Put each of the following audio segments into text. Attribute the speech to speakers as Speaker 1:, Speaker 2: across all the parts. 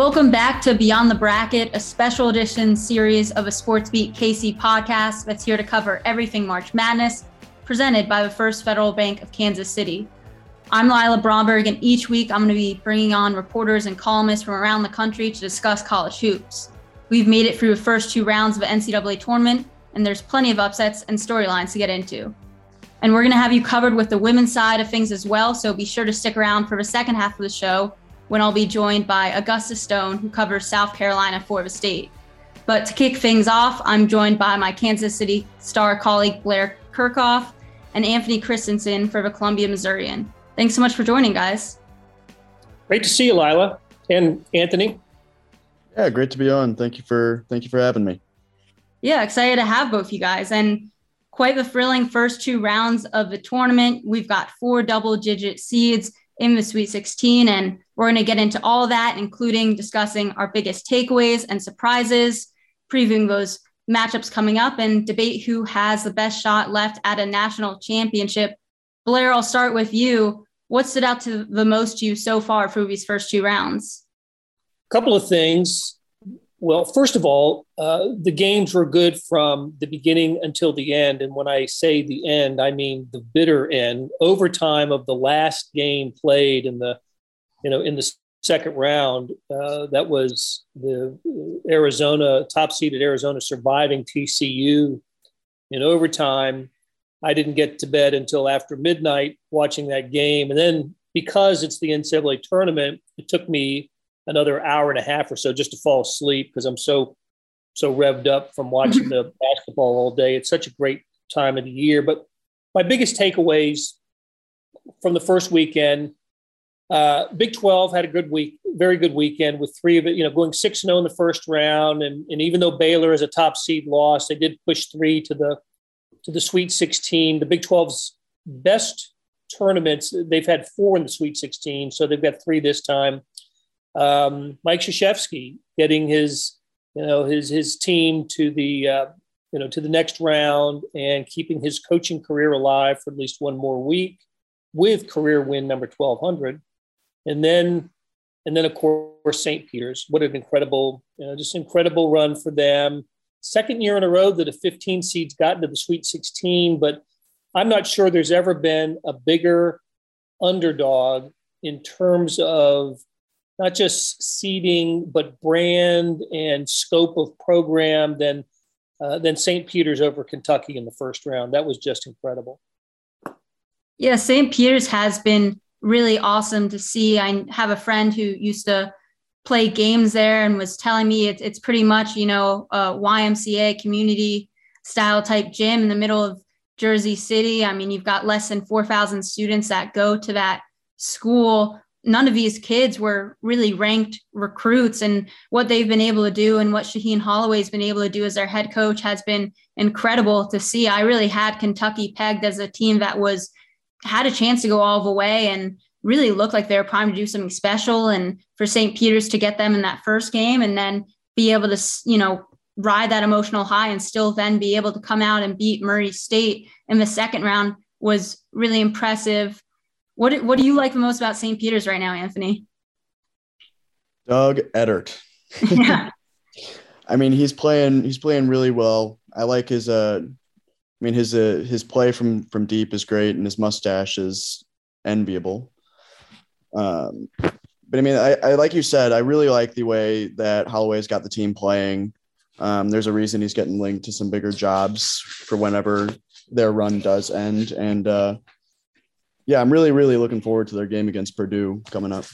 Speaker 1: Welcome back to Beyond the Bracket, a special edition series of a Sports Beat KC podcast that's here to cover everything March Madness, presented by the First Federal Bank of Kansas City. I'm Lila Bromberg, and each week I'm going to be bringing on reporters and columnists from around the country to discuss college hoops. We've made it through the first two rounds of the NCAA tournament, and there's plenty of upsets and storylines to get into. And we're going to have you covered with the women's side of things as well, so be sure to stick around for the second half of the show when I'll be joined by Augusta Stone, who covers South Carolina for the state. But to kick things off, I'm joined by my Kansas City Star colleague Blair Kerkhoff and Anthony Kristensen for the Columbia Missourian. Thanks so much for joining, guys.
Speaker 2: Great to see you, Lila and Anthony.
Speaker 3: Yeah, great to be on. Thank you for thank you for having me.
Speaker 1: Yeah, excited to have both you guys and quite the thrilling first two rounds of the tournament. We've got four double digit seeds in the Sweet 16. And we're going to get into all that, including discussing our biggest takeaways and surprises, previewing those matchups coming up, and debate who has the best shot left at a national championship. Blair, I'll start with you. What stood out to the most to you so far for these first two rounds?
Speaker 2: A couple of things. Well, first of all, uh, the games were good from the beginning until the end. And when I say the end, I mean the bitter end. Overtime of the last game played in the, you know, in the second round. Uh, that was the Arizona top seeded Arizona surviving TCU in overtime. I didn't get to bed until after midnight watching that game, and then because it's the NCAA tournament, it took me another hour and a half or so just to fall asleep because I'm so so revved up from watching the basketball all day. It's such a great time of the year. But my biggest takeaways from the first weekend, uh, Big 12 had a good week, very good weekend with three of it, you know, going 6 0 in the first round. And, and even though Baylor is a top seed loss, they did push three to the to the Sweet 16. The Big 12's best tournaments, they've had four in the Sweet 16, so they've got three this time um, Mike Krzyzewski getting his, you know, his his team to the, uh, you know, to the next round and keeping his coaching career alive for at least one more week with career win number 1200, and then, and then of course St. Peter's. What an incredible, you know, just incredible run for them. Second year in a row that a 15 seeds got to the Sweet 16, but I'm not sure there's ever been a bigger underdog in terms of not just seeding, but brand and scope of program than uh, than St. Peter's over Kentucky in the first round. That was just incredible.
Speaker 1: Yeah, St. Peter's has been really awesome to see. I have a friend who used to play games there and was telling me it's, it's pretty much, you know, a YMCA community style type gym in the middle of Jersey City. I mean, you've got less than 4,000 students that go to that school none of these kids were really ranked recruits and what they've been able to do and what Shaheen Holloway's been able to do as their head coach has been incredible to see. I really had Kentucky pegged as a team that was had a chance to go all the way and really looked like they were primed to do something special and for St. Peter's to get them in that first game and then be able to, you know, ride that emotional high and still then be able to come out and beat Murray State in the second round was really impressive. What what do you like the most about St. Peter's right now, Anthony?
Speaker 3: Doug Edert.
Speaker 1: Yeah.
Speaker 3: I mean, he's playing he's playing really well. I like his uh I mean his uh, his play from from deep is great and his mustache is enviable. Um but I mean I, I like you said, I really like the way that Holloway's got the team playing. Um, there's a reason he's getting linked to some bigger jobs for whenever their run does end. And uh yeah, I'm really, really looking forward to their game against Purdue coming up.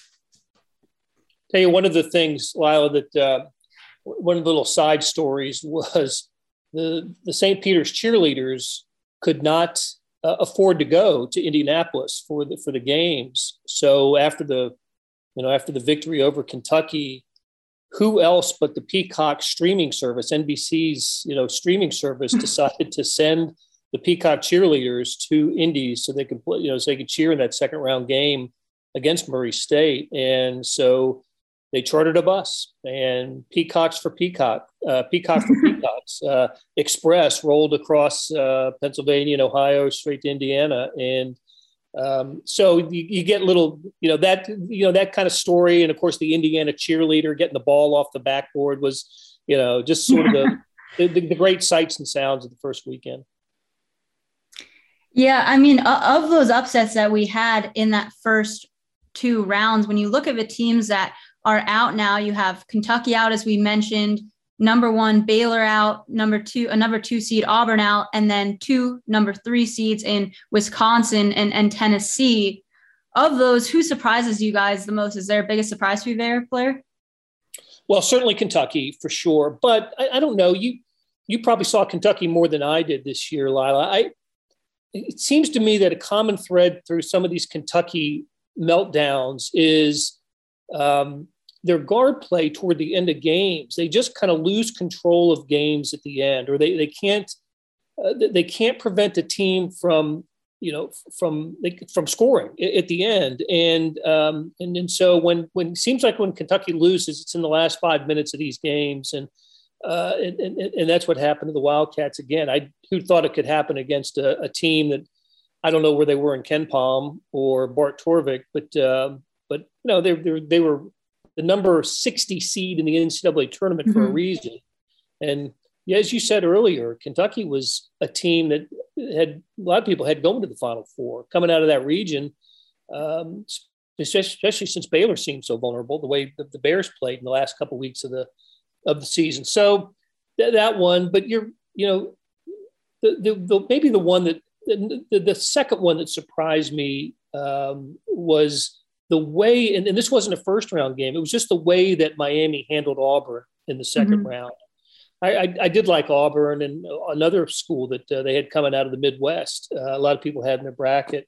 Speaker 2: Tell you one of the things, Lila, that uh, one of the little side stories was the the St. Peter's cheerleaders could not uh, afford to go to Indianapolis for the for the games. So after the you know after the victory over Kentucky, who else but the Peacock streaming service, NBC's you know streaming service, decided to send the Peacock cheerleaders to Indies so they could play, you know, so they could cheer in that second round game against Murray State. And so they chartered a bus and Peacocks for Peacock, uh, Peacock for Peacocks uh, Express rolled across uh, Pennsylvania and Ohio straight to Indiana. And Um, so you, you, get little, you know, that, you know, that kind of story. And of course the Indiana cheerleader getting the ball off the backboard was, you know, just sort of the, the, the, great sights and sounds of the first weekend.
Speaker 1: Yeah. I mean, of those upsets that we had in that first two rounds, when you look at the teams that are out now, you have Kentucky out, as we mentioned, number one Baylor out, number two a number two seed Auburn out, and then two number three seeds in Wisconsin and, and Tennessee. Of those, who surprises you guys the most? Is there a biggest surprise for you there, Blair?
Speaker 2: Well, certainly Kentucky for sure, but I, I don't know. You you probably saw Kentucky more than I did this year, Lila. I it seems to me that a common thread through some of these Kentucky meltdowns is um, their guard play toward the end of games. They just kind of lose control of games at the end, or they they can't uh, they can't prevent a team from you know from from scoring at the end. And um, and and so when when it seems like when Kentucky loses, it's in the last five minutes of these games, and uh, and, and, and that's what happened to the Wildcats again. I who thought it could happen against a, a team that I don't know where they were in KenPom or Bart Torvik, but uh, but no, they, they they were the number 60 seed in the NCAA tournament mm-hmm. for a mm-hmm. reason. And as you said earlier, Kentucky was a team that had a lot of people had going to the Final Four coming out of that region, um, especially, since Baylor seemed so vulnerable the way the, the Bears played in the last couple of weeks of the of the season. So th- that one, but you're you know the, the, the maybe the one that the, the, second one that surprised me um, was the way, and, and, this wasn't a first round game, it was just the way that Miami handled Auburn in the 2nd mm-hmm. round. I, I, I, did like Auburn and another school that uh, they had coming out of the Midwest. Uh, a lot of people had in their bracket,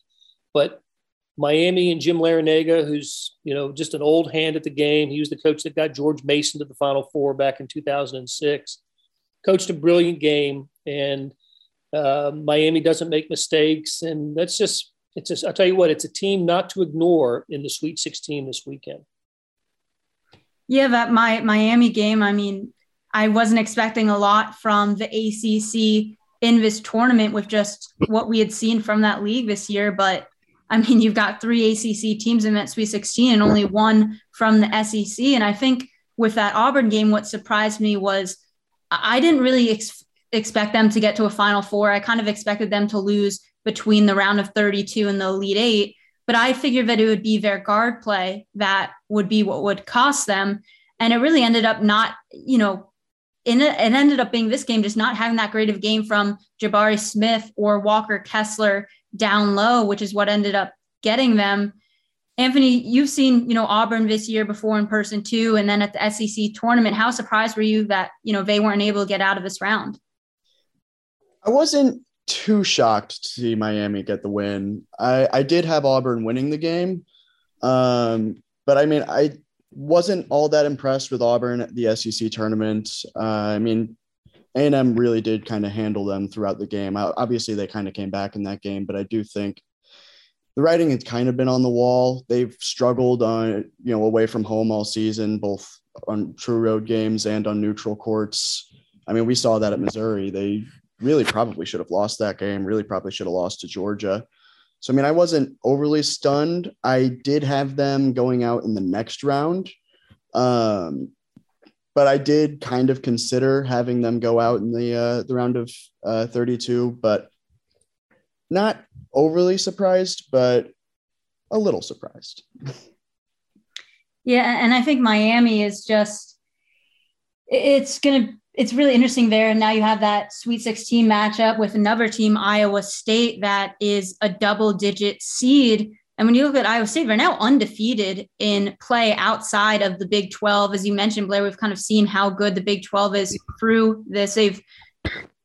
Speaker 2: but Miami and Jim Larrañaga, who's you know just an old hand at the game. He was the coach that got George Mason to the Final Four back in 2006. Coached a brilliant game, and uh, Miami doesn't make mistakes, and that's just it's just, I'll tell you what, it's a team not to ignore in the Sweet 16 this weekend.
Speaker 1: Yeah, that my Miami game. I mean, I wasn't expecting a lot from the ACC in this tournament with just what we had seen from that league this year. But I mean, you've got three ACC teams in that Sweet 16 and only one from the SEC. And I think with that Auburn game, what surprised me was I didn't really ex- expect them to get to a Final Four. I kind of expected them to lose between the round of 32 and the Elite Eight. But I figured that it would be their guard play that would be what would cost them. And it really ended up not, you know, in it, it ended up being this game just not having that great of game from Jabari Smith or Walker Kessler down low, which is what ended up getting them. Anthony, you've seen, you know, Auburn this year before in person too, and then at the SEC tournament. How surprised were you that, you know, they weren't able to get out of this round?
Speaker 3: I wasn't too shocked to see Miami get the win. I, I did have Auburn winning the game. Um, but I mean, I wasn't all that impressed with Auburn at the SEC tournament. Uh, I mean, A&M really did kind of handle them throughout the game. Obviously, they kind of came back in that game, but I do think the writing has kind of been on the wall. They've struggled on, you know, away from home all season, both on true road games and on neutral courts. I mean, we saw that at Missouri. They really probably should have lost that game, really probably should have lost to Georgia. So, I mean, I wasn't overly stunned. I did have them going out in the next round. Um, but I did kind of consider having them go out in the uh, the round of uh, 32, but not overly surprised, but a little surprised.
Speaker 1: Yeah, and I think Miami is just it's going to it's really interesting there. And now you have that Sweet 16 matchup with another team, Iowa State, that is a double digit seed. And when you look at Iowa State, they're now undefeated in play outside of the Big 12. As you mentioned, Blair, we've kind of seen how good the Big 12 is through this. They've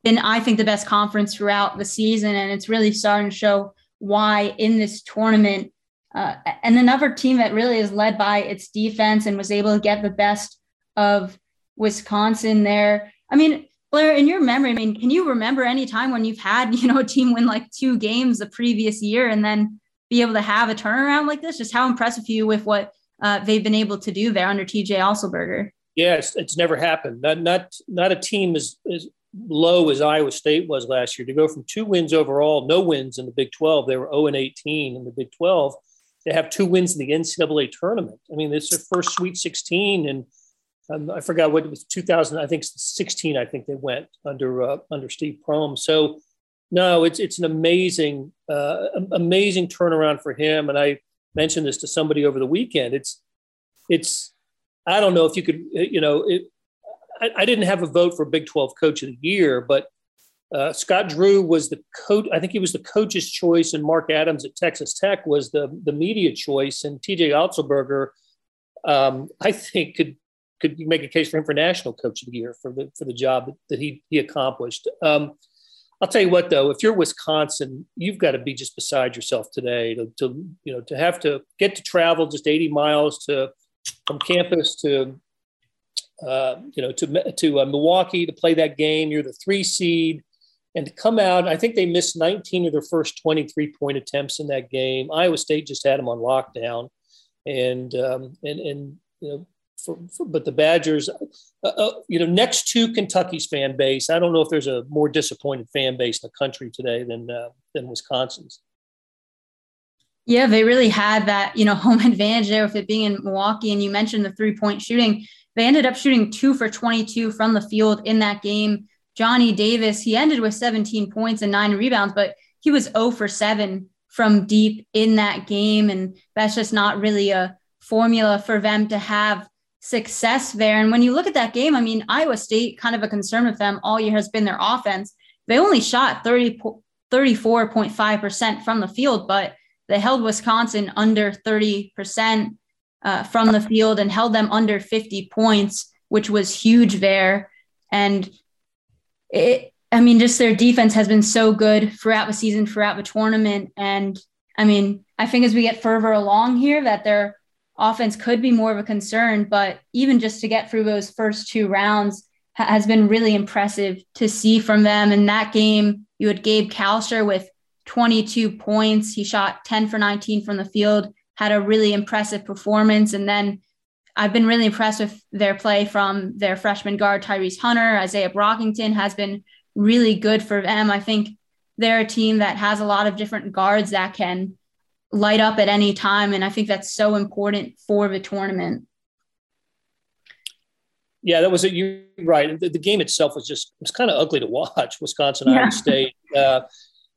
Speaker 1: been, I think, the best conference throughout the season. And it's really starting to show why in this tournament. Uh, and another team that really is led by its defense and was able to get the best of Wisconsin there. I mean, Blair, in your memory, I mean, can you remember any time when you've had, you know, a team win like two games the previous year and then be able to have a turnaround like this? Just how impressive you with what uh, they've been able to do there under TJ Otzelberger?
Speaker 2: Yes, it's never happened. Not not not a team as as low as Iowa State was last year, to go from two wins overall, no wins in the Big 12, they were 0 and 18 in the Big 12, to have two wins in the NCAA tournament. I mean, it's their first Sweet 16, and um, I forgot what it was 2000. I think 16. I think they went under uh, under Steve Prohm. So no, it's it's an amazing uh, amazing turnaround for him. And I mentioned this to somebody over the weekend. It's it's I don't know if you could you know it, I, I, didn't have a vote for Big 12 Coach of the Year, but uh, Scott Drew was the coach. I think he was the coach's choice, and Mark Adams at Texas Tech was the the media choice, and T.J. Otzelberger, um, I think, could could you make a case for him for National Coach of the Year for the for the job that, he he accomplished. Um, I'll tell you what, though, if you're Wisconsin, you've got to be just beside yourself today to, to you know to have to get to travel just 80 miles to from campus to uh, you know, to to uh, Milwaukee to play that game. You're the three seed, and to come out. I think they missed 19 of their first 23 point attempts in that game. Iowa State just had them on lockdown, and um, and and you know. For, for, but the Badgers, uh, uh, you know, next to Kentucky's fan base, I don't know if there's a more disappointed fan base in the country today than uh, than Wisconsin's.
Speaker 1: Yeah, they really had that, you know, home advantage there with it being in Milwaukee. And you mentioned the three point shooting. They ended up shooting two for 22 from the field in that game. Johnny Davis, he ended with 17 points and nine rebounds, but he was 0 for 7 from deep in that game. And that's just not really a formula for them to have success there. And when you look at that game, I mean, Iowa State, kind of a concern with them all year has been their offense. They only shot 30, 34.5% from the field, but they held Wisconsin under 30% uh, from the field and held them under 50 points, which was huge there. And it, I mean, just their defense has been so good throughout the season, throughout the tournament. And I mean, I think as we get further along here, that their offense could be more of a concern. But even just to get through those first two rounds ha- has been really impressive to see from them. In that game, you had Gabe Kalscheur with 22 points. He shot 10 for 19 from the field had a really impressive performance. And then I've been really impressed with their play from their freshman guard, Tyrese Hunter. Isaiah Brockington has been really good for them. I think they're a team that has a lot of different guards that can light up at any time. And I think that's so important for the tournament.
Speaker 2: Yeah, that was it. You right. The, the game itself was just it was kind of ugly to watch. Wisconsin, yeah. Iowa State. Uh,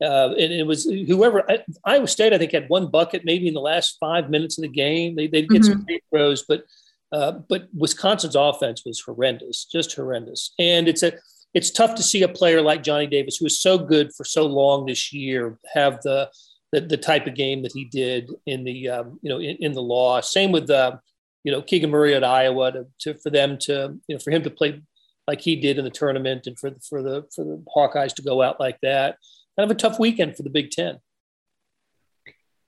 Speaker 2: uh, and it was whoever Iowa State, I think, had one bucket maybe in the last five minutes of the game. They they get mm-hmm. some free throws, but uh, but Wisconsin's offense was horrendous, just horrendous. And it's a it's tough to see a player like Johnny Davis, who was so good for so long this year, have the the, the type of game that he did in the um, you know in, in, the loss. Same with uh, you know Keegan Murray at Iowa to, to for them to you know for him to play like he did in the tournament and for the, for the for the Hawkeyes to go out like that kind of a tough weekend for the Big Ten.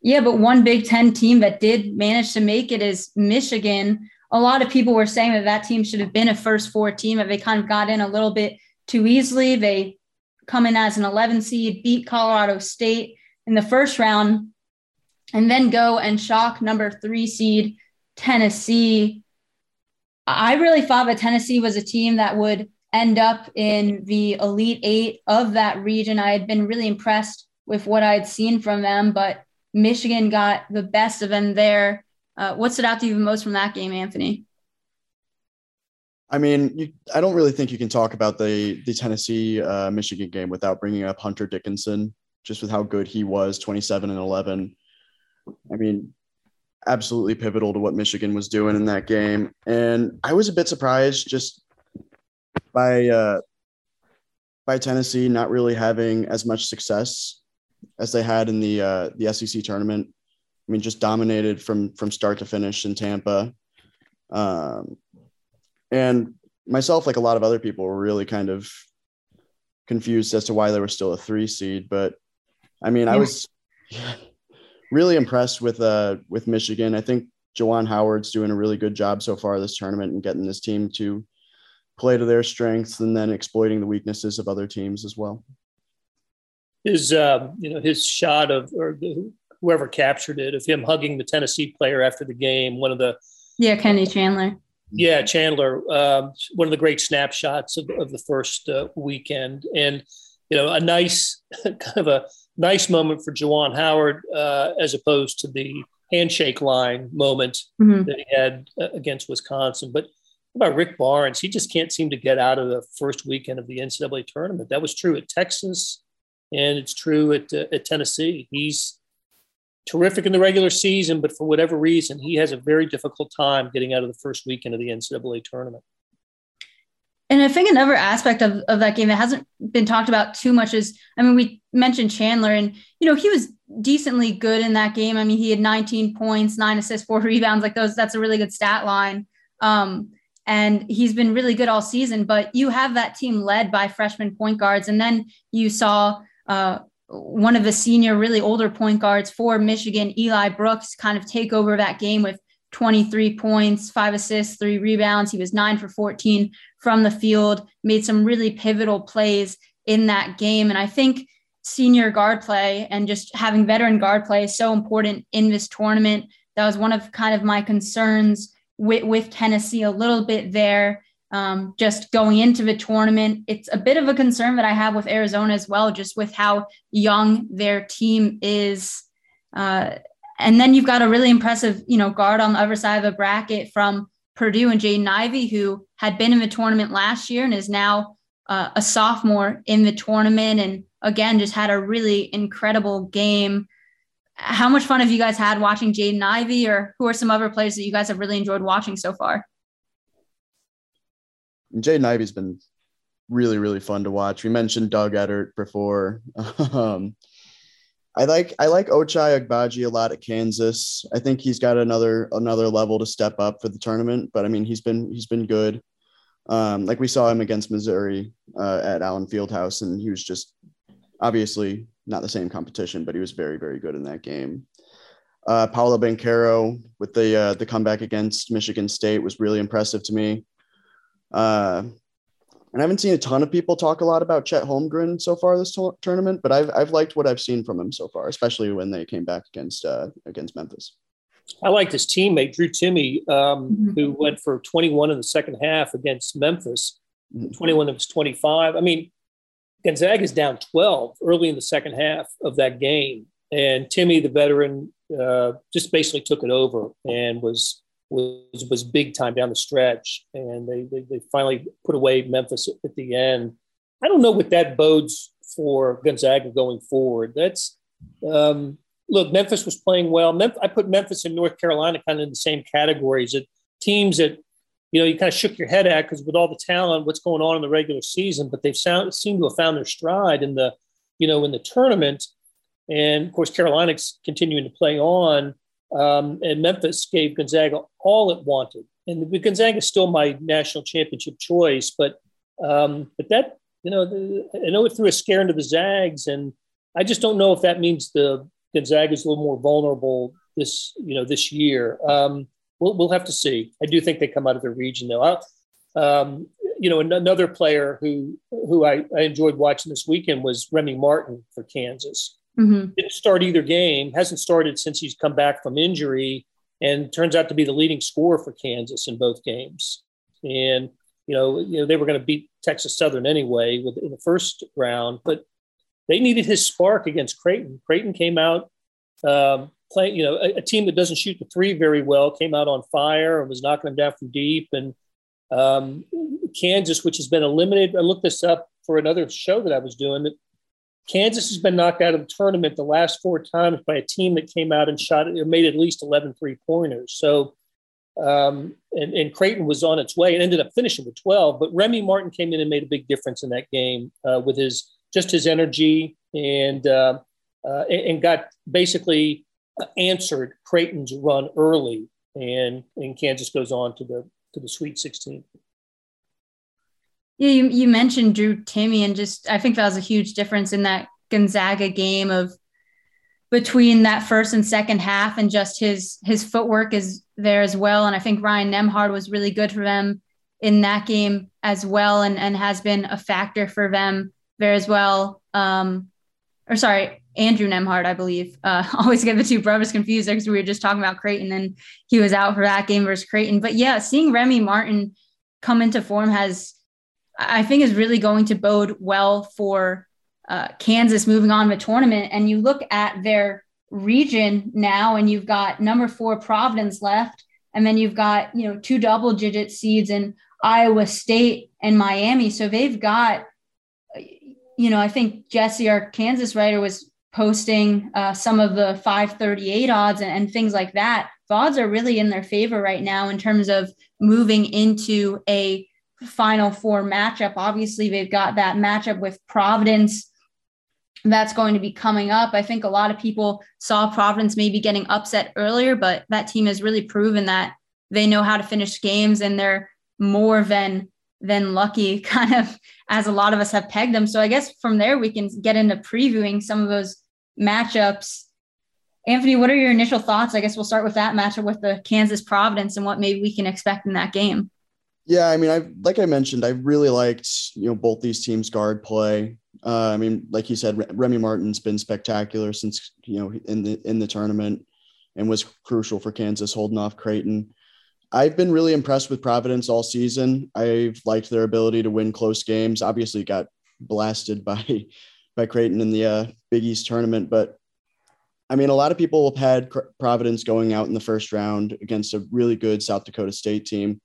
Speaker 1: Yeah, but one Big Ten team that did manage to make it is Michigan. A lot of people were saying that that team should have been a first four team, but they kind of got in a little bit too easily. They come in as an 11 seed, beat Colorado State in the first round, and then go and shock number three seed Tennessee. I really thought that Tennessee was a team that would end up in the elite eight of that region. I had been really impressed with what I'd seen from them, but Michigan got the best of them there. Uh, what stood out to you the most from that game, Anthony?
Speaker 3: I mean, you, I don't really think you can talk about the the Tennessee uh, Michigan game without bringing up Hunter Dickinson, just with how good he was, twenty seven and eleven. I mean, absolutely pivotal to what Michigan was doing in that game, and I was a bit surprised just by uh, by Tennessee not really having as much success as they had in the uh, the SEC tournament. I mean, just dominated from from start to finish in Tampa. Um, and myself, like a lot of other people, were really kind of confused as to why they were still a three seed. But I mean, yeah. I was really impressed with uh with Michigan. I think Juwan Howard's doing a really good job so far this tournament and getting this team to play to their strengths and then exploiting the weaknesses of other teams as well.
Speaker 2: His, uh, you know, his shot of or the, whoever captured it of him hugging the Tennessee player after the game, one of the
Speaker 1: yeah, Kenny Chandler.
Speaker 2: Yeah, Chandler, um, one of the great snapshots of, of the first uh, weekend, and you know, a nice kind of a nice moment for Juwan Howard uh, as opposed to the handshake line moment mm-hmm. that he had uh, against Wisconsin. But about Rick Barnes, he just can't seem to get out of the first weekend of the NCAA tournament. That was true at Texas, and it's true at uh, at Tennessee. He's terrific in the regular season, but for whatever reason, he has a very difficult time getting out of the first weekend of the NCAA tournament.
Speaker 1: And I think another aspect of, of that game that hasn't been talked about too much is, I mean, we mentioned Chandler, and you know he was decently good in that game. I mean, he had 19 points, nine assists, four rebounds, like those. That's a really good stat line. Um, and he's been really good all season. But you have that team led by freshman point guards, and then you saw uh, one of the senior, really older point guards for Michigan, Eli Brooks, kind of take over that game with 23 points, five assists, three rebounds. He was nine for 14 from the field, made some really pivotal plays in that game. And I think senior guard play and just having veteran guard play is so important in this tournament. That was one of kind of my concerns with, with Tennessee a little bit there. Um, just going into the tournament, it's a bit of a concern that I have with Arizona as well, just with how young their team is. Uh, and then you've got a really impressive, you know, guard on the other side of the bracket from Purdue and Jaden Ivey, who had been in the tournament last year and is now uh, a sophomore in the tournament. And again, just had a really incredible game. How much fun have you guys had watching Jaden Ivey, or who are some other players that you guys have really enjoyed watching so far?
Speaker 3: Jaden Ivey's been really, really fun to watch. We mentioned Doug Edert before. um, I like I like Ochai Agbaji a lot at Kansas. I think he's got another another level to step up for the tournament. But I mean, he's been he's been good. Um, like we saw him against Missouri uh, at Allen Fieldhouse, and he was just obviously not the same competition, but he was very very good in that game. Uh, Paolo with the uh, the comeback against Michigan State was really impressive to me. Uh, and I haven't seen a ton of people talk a lot about Chet Holmgren so far this to- tournament, but I've I've liked what I've seen from him so far, especially when they came back against uh, against Memphis.
Speaker 2: I liked his teammate Drew Timme, um, mm-hmm. who went for 21 in the second half against Memphis. Mm-hmm. 21 it was 25. I mean, Gonzaga is down 12 early in the second half of that game, and Timme, the veteran, uh, just basically took it over and was was was big time down the stretch, and they, they, they finally put away Memphis at the end. I don't know what that bodes for Gonzaga going forward. That's um, look, Memphis was playing well. Mem- I put Memphis and North Carolina kind of in the same categories. That teams that you know you kind of shook your head at because with all the talent, what's going on in the regular season, but they've sound, seemed to have found their stride in the you know in the tournament. And of course, Carolina's continuing to play on. Um, and Memphis gave Gonzaga all it wanted. And Gonzaga is still my national championship choice, but um, but that you know, the, I know it threw a scare into the Zags, and I just don't know if that means the Gonzaga is a little more vulnerable this you know this year. Um, we'll we'll have to see. I do think they come out of the region though. Um, you know, another player who who I, I enjoyed watching this weekend was Remy Martin for Kansas. Mm-hmm. Didn't start either game. Hasn't started since he's come back from injury, and turns out to be the leading scorer for Kansas in both games. And you know, you know they were going to beat Texas Southern anyway with, in the first round, but they needed his spark against Creighton. Creighton came out um, playing, you know, a, a, team that doesn't shoot the three very well, came out on fire and was knocking them down from deep. And um, Kansas, which has been eliminated, I looked this up for another show that I was doing. That Kansas has been knocked out of the tournament the last four times by a team that came out and shot it, made at least 11 three pointers. So, um, and, and, Creighton was on its way and ended up finishing with 12. But Remy Martin came in and made a big difference in that game uh, with his just his energy and uh, uh, and got basically answered Creighton's run early, and and Kansas goes on to the to the Sweet 16.
Speaker 1: Yeah, you, you mentioned Drew Timme, and just I think that was a huge difference in that Gonzaga game of between that first and second half, and just his his footwork is there as well. And I think Ryan Nembhard was really good for them in that game as well, and and has been a factor for them there as well. Um, or sorry, Andrew Nembhard, I believe. Uh, always get the two brothers confused because we were just talking about Creighton and he was out for that game versus Creighton. But yeah, seeing Remy Martin come into form has, I think, is really going to bode well for uh, Kansas moving on the tournament. And you look at their region now, and you've got number four Providence left, and then you've got you know two double digit seeds in Iowa State and Miami. So they've got, you know, I think Jesse, our Kansas writer, was posting uh, some of the 538 odds and, and things like that. The odds are really in their favor right now in terms of moving into a final four matchup. Obviously, they've got that matchup with Providence that's going to be coming up. I think a lot of people saw Providence maybe getting upset earlier, but that team has really proven that they know how to finish games and they're more than than lucky kind of as a lot of us have pegged them. So I guess from there we can get into previewing some of those matchups. Anthony, what are your initial thoughts? I guess we'll start with that matchup with the Kansas Providence and what maybe we can expect in that game.
Speaker 3: Yeah, I mean, I like I mentioned, I really liked you know both these teams' guard play. Uh, I mean, like you said, Remy Martin's been spectacular since you know in the in the tournament, and was crucial for Kansas holding off Creighton. I've been really impressed with Providence all season. I've liked their ability to win close games. Obviously, got blasted by by Creighton in the uh, Big East tournament, but I mean, a lot of people have had Providence going out in the first round against a really good South Dakota State team.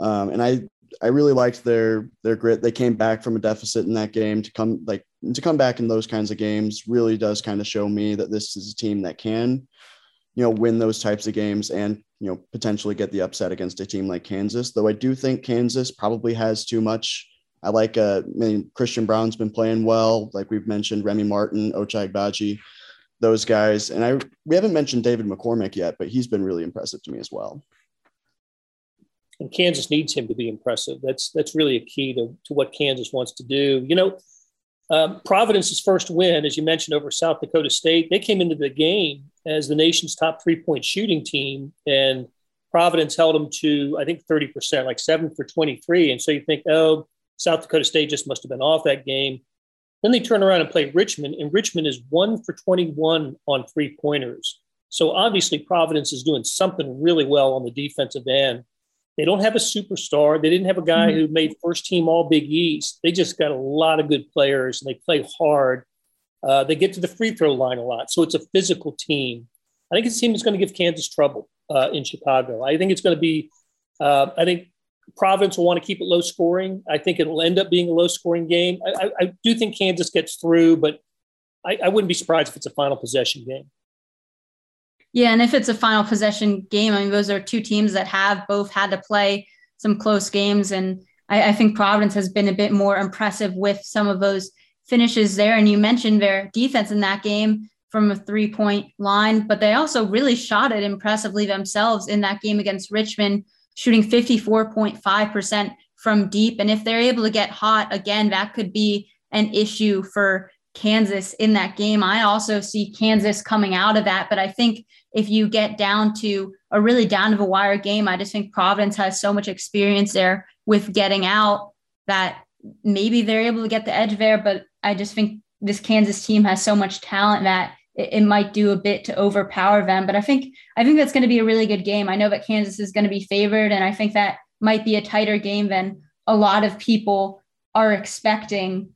Speaker 3: Um, and I I really liked their their grit. They came back from a deficit in that game to come like to come back in those kinds of games really does kind of show me that this is a team that can, you know, win those types of games and you know potentially get the upset against a team like Kansas. Though I do think Kansas probably has too much. I like uh, I mean Christian Braun's been playing well, like we've mentioned Remy Martin, Ochai Agbaji, those guys, and I we haven't mentioned David McCormack yet, but he's been really impressive to me as well
Speaker 2: and Kansas needs him to be impressive. That's that's really a key to, to what Kansas wants to do. You know, um, Providence's first win, as you mentioned, over South Dakota State, they came into the game as the nation's top three point shooting team, and Providence held them to I think thirty percent, like seven for twenty three. And so you think, oh, South Dakota State just must have been off that game. Then they turn around and play Richmond, and Richmond is one for twenty one on three pointers. So obviously Providence is doing something really well on the defensive end. They don't have a superstar. They didn't have a guy mm-hmm. who made first team All Big East. They just got a lot of good players and they play hard. Uh, they get to the free throw line a lot. So it's a physical team. I think it's a team that's going to give Kansas trouble uh, in Chicago. I think it's going to be, uh, I think Providence will want to keep it low scoring. I think it'll end up being a low scoring game. I, I, I do think Kansas gets through, but I, I wouldn't be surprised if it's a final possession game.
Speaker 1: Yeah, and if it's a final possession game, I mean, those are two teams that have both had to play some close games, and I, I think Providence has been a bit more impressive with some of those finishes there. And you mentioned their defense in that game from a three point line, but they also really shot it impressively themselves in that game against Richmond, shooting 54.5% from deep. And if they're able to get hot again, that could be an issue for Kansas in that game. I also see Kansas coming out of that, but I think if you get down to a really down to the wire game, I just think Providence has so much experience there with getting out that maybe they're able to get the edge there. But I just think this Kansas team has so much talent that it, it might do a bit to overpower them. But I think I think that's going to be a really good game. I know that Kansas is going to be favored, and I think that might be a tighter game than a lot of people are expecting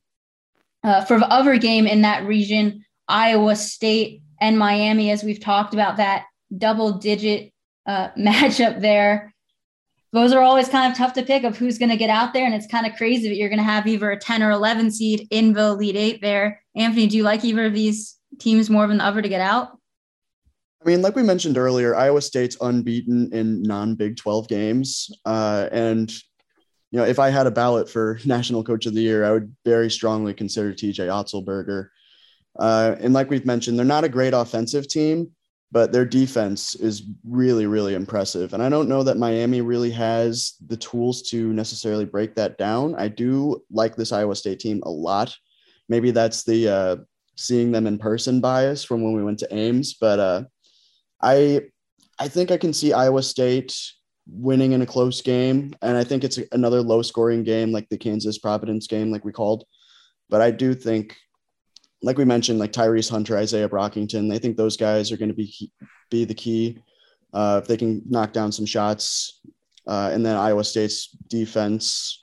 Speaker 1: uh, for the other game in that region, Iowa State and Miami, as we've talked about that double digit uh, matchup there. Those are always kind of tough to pick of who's going to get out there. And it's kind of crazy that you're going to have either a 10 or 11 seed in the Elite Eight there. Anthony, do you like either of these teams more than the other to get out?
Speaker 3: I mean, like we mentioned earlier, Iowa State's unbeaten in non Big 12 games. Uh, and you know, if I had a ballot for National Coach of the Year, I would very strongly consider TJ Otzelberger. Uh, and like we've mentioned, they're not a great offensive team, but their defense is really, really impressive. And I don't know that Miami really has the tools to necessarily break that down. I do like this Iowa State team a lot. Maybe that's the uh, seeing them in person bias from when we went to Ames, but uh, I I think I can see Iowa State winning in a close game. And I think it's another low scoring game like the Kansas Providence game, like we called. But I do think like we mentioned, like Tyrese Hunter, Isaiah Brockington, they think those guys are going to be be the key uh, if they can knock down some shots. Uh, and then Iowa State's defense,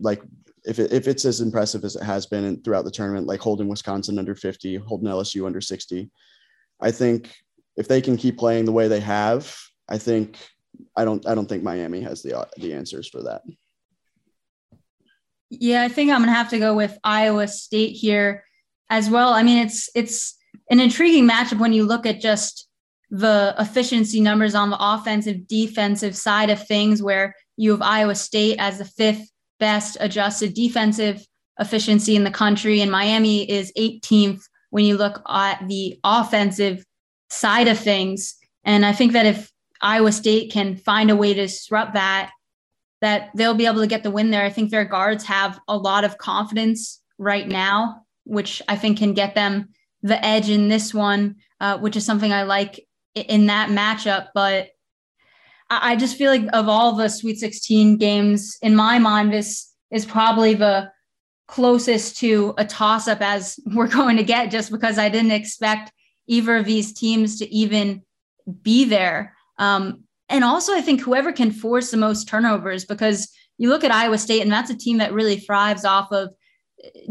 Speaker 3: like if, it, if it's as impressive as it has been throughout the tournament, like holding Wisconsin under 50, holding LSU under 60, I think if they can keep playing the way they have, I think I don't I don't think Miami has the the answers for that.
Speaker 1: Yeah, I think I'm gonna have to go with Iowa State here as well. I mean, it's it's an intriguing matchup when you look at just the efficiency numbers on the offensive defensive side of things, where you have Iowa State as the fifth best adjusted defensive efficiency in the country, and Miami is 18th when you look at the offensive side of things. And I think that if Iowa State can find a way to disrupt that, that they'll be able to get the win there. I think their guards have a lot of confidence right now, which I think can get them the edge in this one, uh, which is something I like in that matchup. But I just feel like of all the Sweet 16 games, in my mind, this is probably the closest to a toss up as we're going to get, just because I didn't expect either of these teams to even be there. Um, and also, I think whoever can force the most turnovers, because you look at Iowa State, and that's a team that really thrives off of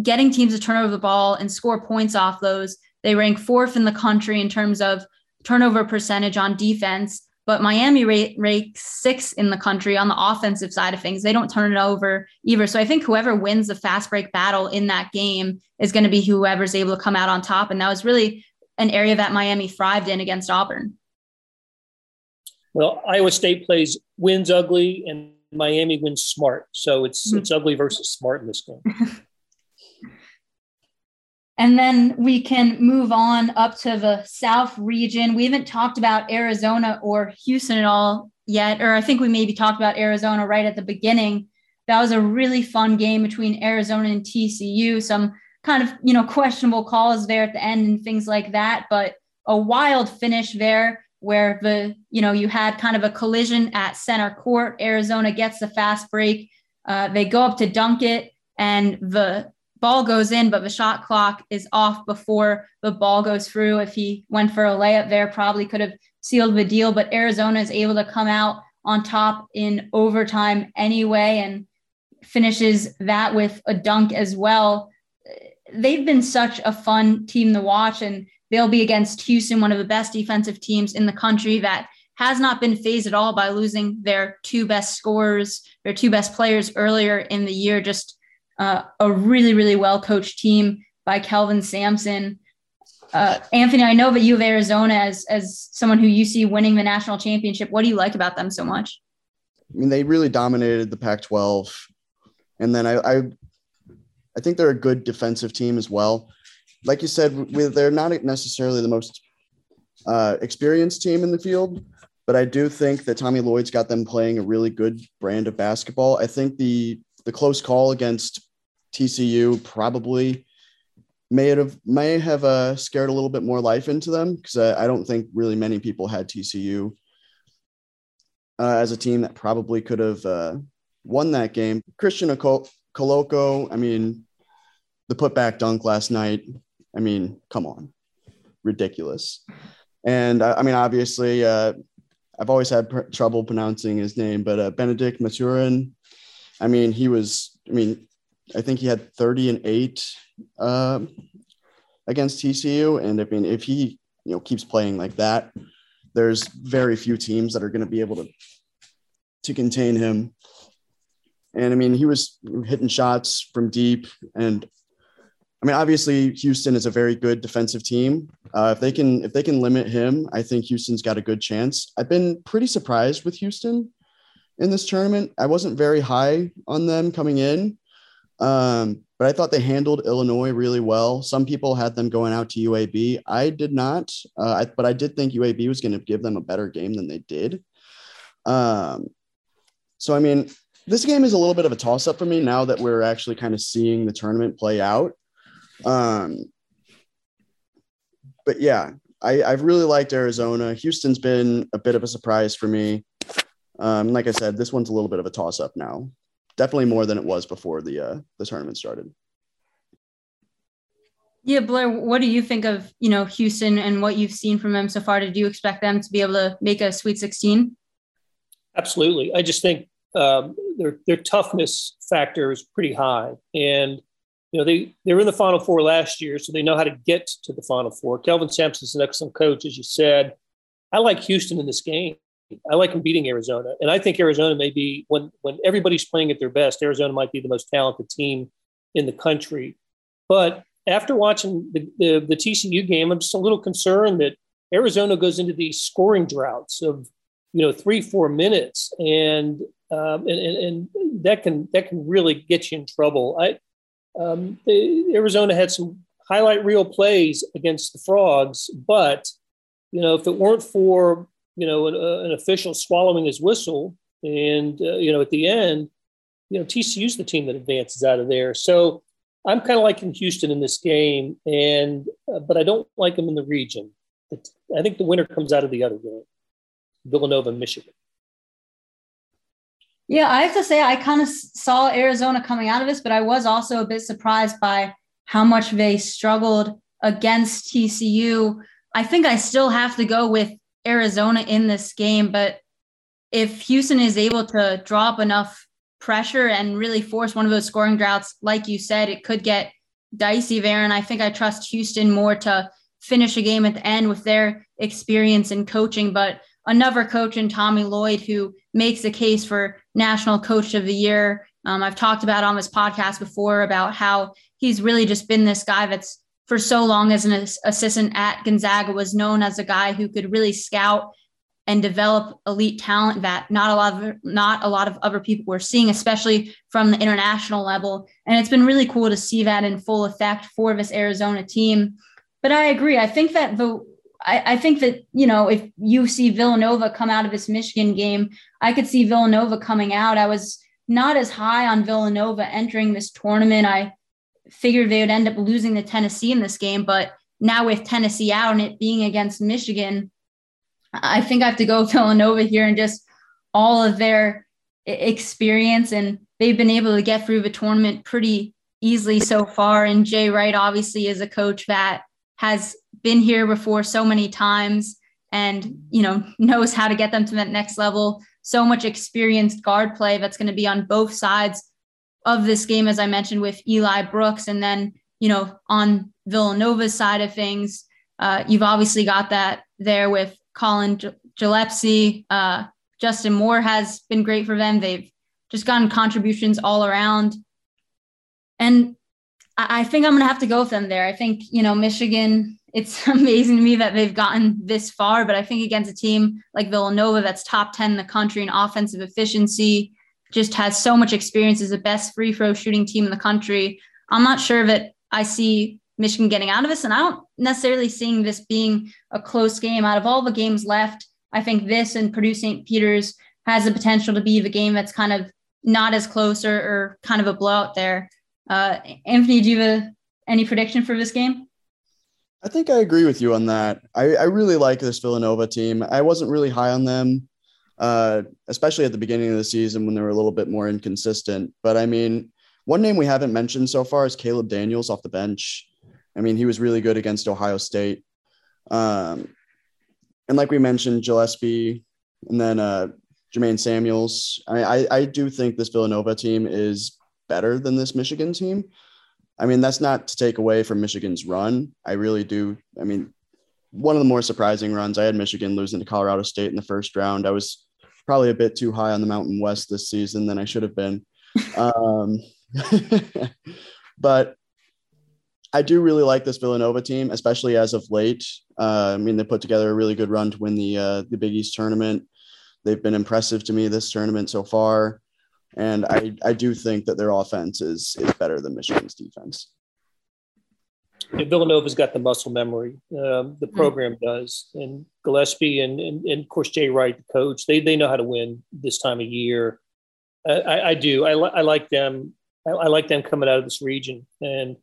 Speaker 1: getting teams to turn over the ball and score points off those. They rank fourth in the country in terms of turnover percentage on defense, but Miami rate, ranks sixth in the country on the offensive side of things. They don't turn it over either. So I think whoever wins the fast break battle in that game is going to be whoever's able to come out on top. And that was really an area that Miami thrived in against Auburn.
Speaker 2: Well, Iowa State plays wins ugly and Miami wins smart. So it's mm-hmm. it's ugly versus smart in this game.
Speaker 1: and then we can move on up to the South region. We haven't talked about Arizona or Houston at all yet, or I think we maybe talked about Arizona right at the beginning. That was a really fun game between Arizona and TCU. Some kind of you know questionable calls there at the end and things like that, but a wild finish there where the you know you had kind of a collision at center court. Arizona gets the fast break. Uh, they go up to dunk it, and the ball goes in, but the shot clock is off before the ball goes through. If he went for a layup there, probably could have sealed the deal. But Arizona is able to come out on top in overtime anyway, and finishes that with a dunk as well they've been such a fun team to watch, and they'll be against Houston, one of the best defensive teams in the country that has not been phased at all by losing their two best scorers, their two best players earlier in the year. Just uh, a really, really well coached team by Kelvin Sampson. Uh, Anthony, I know that you have Arizona as as someone who you see winning the national championship. What do you like about them so much?
Speaker 3: I mean, they really dominated the Pac-12, and then I, I I think they're a good defensive team as well. Like you said, they're not necessarily the most uh, experienced team in the field, but I do think that Tommy Lloyd's got them playing a really good brand of basketball. I think the the close call against TCU probably may have may have uh, scared a little bit more life into them because I, I, don't think really many people had TCU uh, as a team that probably could have uh, won that game. Christian Koloko, I mean, the putback dunk last night. I mean, come on, ridiculous. And I, I mean, obviously, uh, I've always had pr- trouble pronouncing his name, but uh, Bennedict Mathurin. I mean, he was. I mean, I think he had 30 and eight uh, against TCU, and I mean, if he you know keeps playing like that, there's very few teams that are going to be able to to contain him. And I mean, he was hitting shots from deep, and I mean, obviously, Houston is a very good defensive team. Uh, if they can, if they can limit him, I think Houston's got a good chance. I've been pretty surprised with Houston in this tournament. I wasn't very high on them coming in, um, but I thought they handled Illinois really well. Some people had them going out to UAB. I did not, uh, I, but I did think UAB was going to give them a better game than they did. Um, so, I mean, this game is a little bit of a toss up for me now that we're actually kind of seeing the tournament play out. Um, but yeah, I, I've really liked Arizona. Houston's been a bit of a surprise for me. Um, like I said, this one's a little bit of a toss up now. Definitely more than it was before the uh, the tournament started.
Speaker 1: Yeah, Blair, what do you think of, you know, Houston and what you've seen from them so far? Did you expect them to be able to make a Sweet 16?
Speaker 2: Absolutely. I just think um, their their toughness factor is pretty high, and you know they they were in the Final Four last year, so they know how to get to the Final Four. Kelvin Sampson's an excellent coach, as you said. I like Houston in this game. I like them beating Arizona, and I think Arizona may be when when everybody's playing at their best. Arizona might be the most talented team in the country, but after watching the, the, the TCU game, I'm just a little concerned that Arizona goes into these scoring droughts of you know three four minutes, and um, and, and, and that can that can really get you in trouble. I um, Arizona had some highlight reel plays against the Frogs, but you know if it weren't for you know an, uh, an official swallowing his whistle, and uh, you know at the end, you know TCU's the team that advances out of there. So I'm kind of liking Houston in this game, and uh, but I don't like them in the region. I think the winner comes out of the other game, Villanova, Michigan.
Speaker 1: Yeah, I have to say I kind of saw Arizona coming out of this, but I was also a bit surprised by how much they struggled against TCU. I think I still have to go with Arizona in this game, but if Houston is able to drop enough pressure and really force one of those scoring droughts, like you said, it could get dicey there. And I think I trust Houston more to finish a game at the end with their experience in coaching. But another coach in Tommy Lloyd who makes a case for National Coach of the Year. Um, I've talked about on this podcast before about how he's really just been this guy that's for so long as an assistant at Gonzaga was known as a guy who could really scout and develop elite talent that not a lot of not a lot of other people were seeing, especially from the international level. And it's been really cool to see that in full effect for this Arizona team. But I agree. I think that the I, I, think that, you know, if you see Villanova come out of this Michigan game, I could see Villanova coming out. I was not as high on Villanova entering this tournament. I figured they would end up losing to Tennessee in this game, but now with Tennessee out and it being against Michigan, I think I have to go Villanova here and just all of their experience. And they've been able to get through the tournament pretty easily so far. And Jay Wright obviously is a coach that has been here before so many times and you know knows how to get them to that next level so much experienced guard play that's going to be on both sides of this game as i mentioned with eli brooks and then you know on villanova's side of things uh, you've obviously got that there with collin gillespie. Uh, justin moore has been great for them. They've just gotten contributions all around. And I think I'm going to have to go with them there. I think, you know, Michigan, it's amazing to me that they've gotten this far, but I think against a team like Villanova that's top 10 in the country in offensive efficiency, just has so much experience as the best free throw shooting team in the country. I'm not sure that I see Michigan getting out of this, and I don't necessarily seeing this being a close game. Out of all the games left, I think this and Purdue St. Peter's has the potential to be the game that's kind of not as close or, or kind of a blowout there. Uh, Anthony, do you have a, any prediction for this game?
Speaker 3: I think I agree with you on that. I, I really like this Villanova team. I wasn't really high on them, uh, especially at the beginning of the season when they were a little bit more inconsistent. But I mean, one name we haven't mentioned so far is Caleb Daniels off the bench. I mean, he was really good against Ohio State. Um, and like we mentioned, Gillespie and then uh, Jermaine Samuels. I, I, I do think this Villanova team is better than this Michigan team. I mean, that's not to take away from Michigan's run. I really do. I mean, one of the more surprising runs, I had Michigan losing to Colorado State in the first round. I was probably a bit too high on the Mountain West this season than I should have been. um, but I do really like this Villanova team, especially as of late. Uh, I mean, they put together a really good run to win the uh, the Big East tournament. They've been impressive to me this tournament so far. And I, I do think that their offense is, is better than Michigan's defense.
Speaker 2: Villanova's got the muscle memory. Um, the hmm. program mm-hmm. does. And Gillespie and, and, and, of course, Jay Wright, the coach, they, they know how to win this time of year. I, I do. I, li- I like them. I, I, like them coming out of this region. And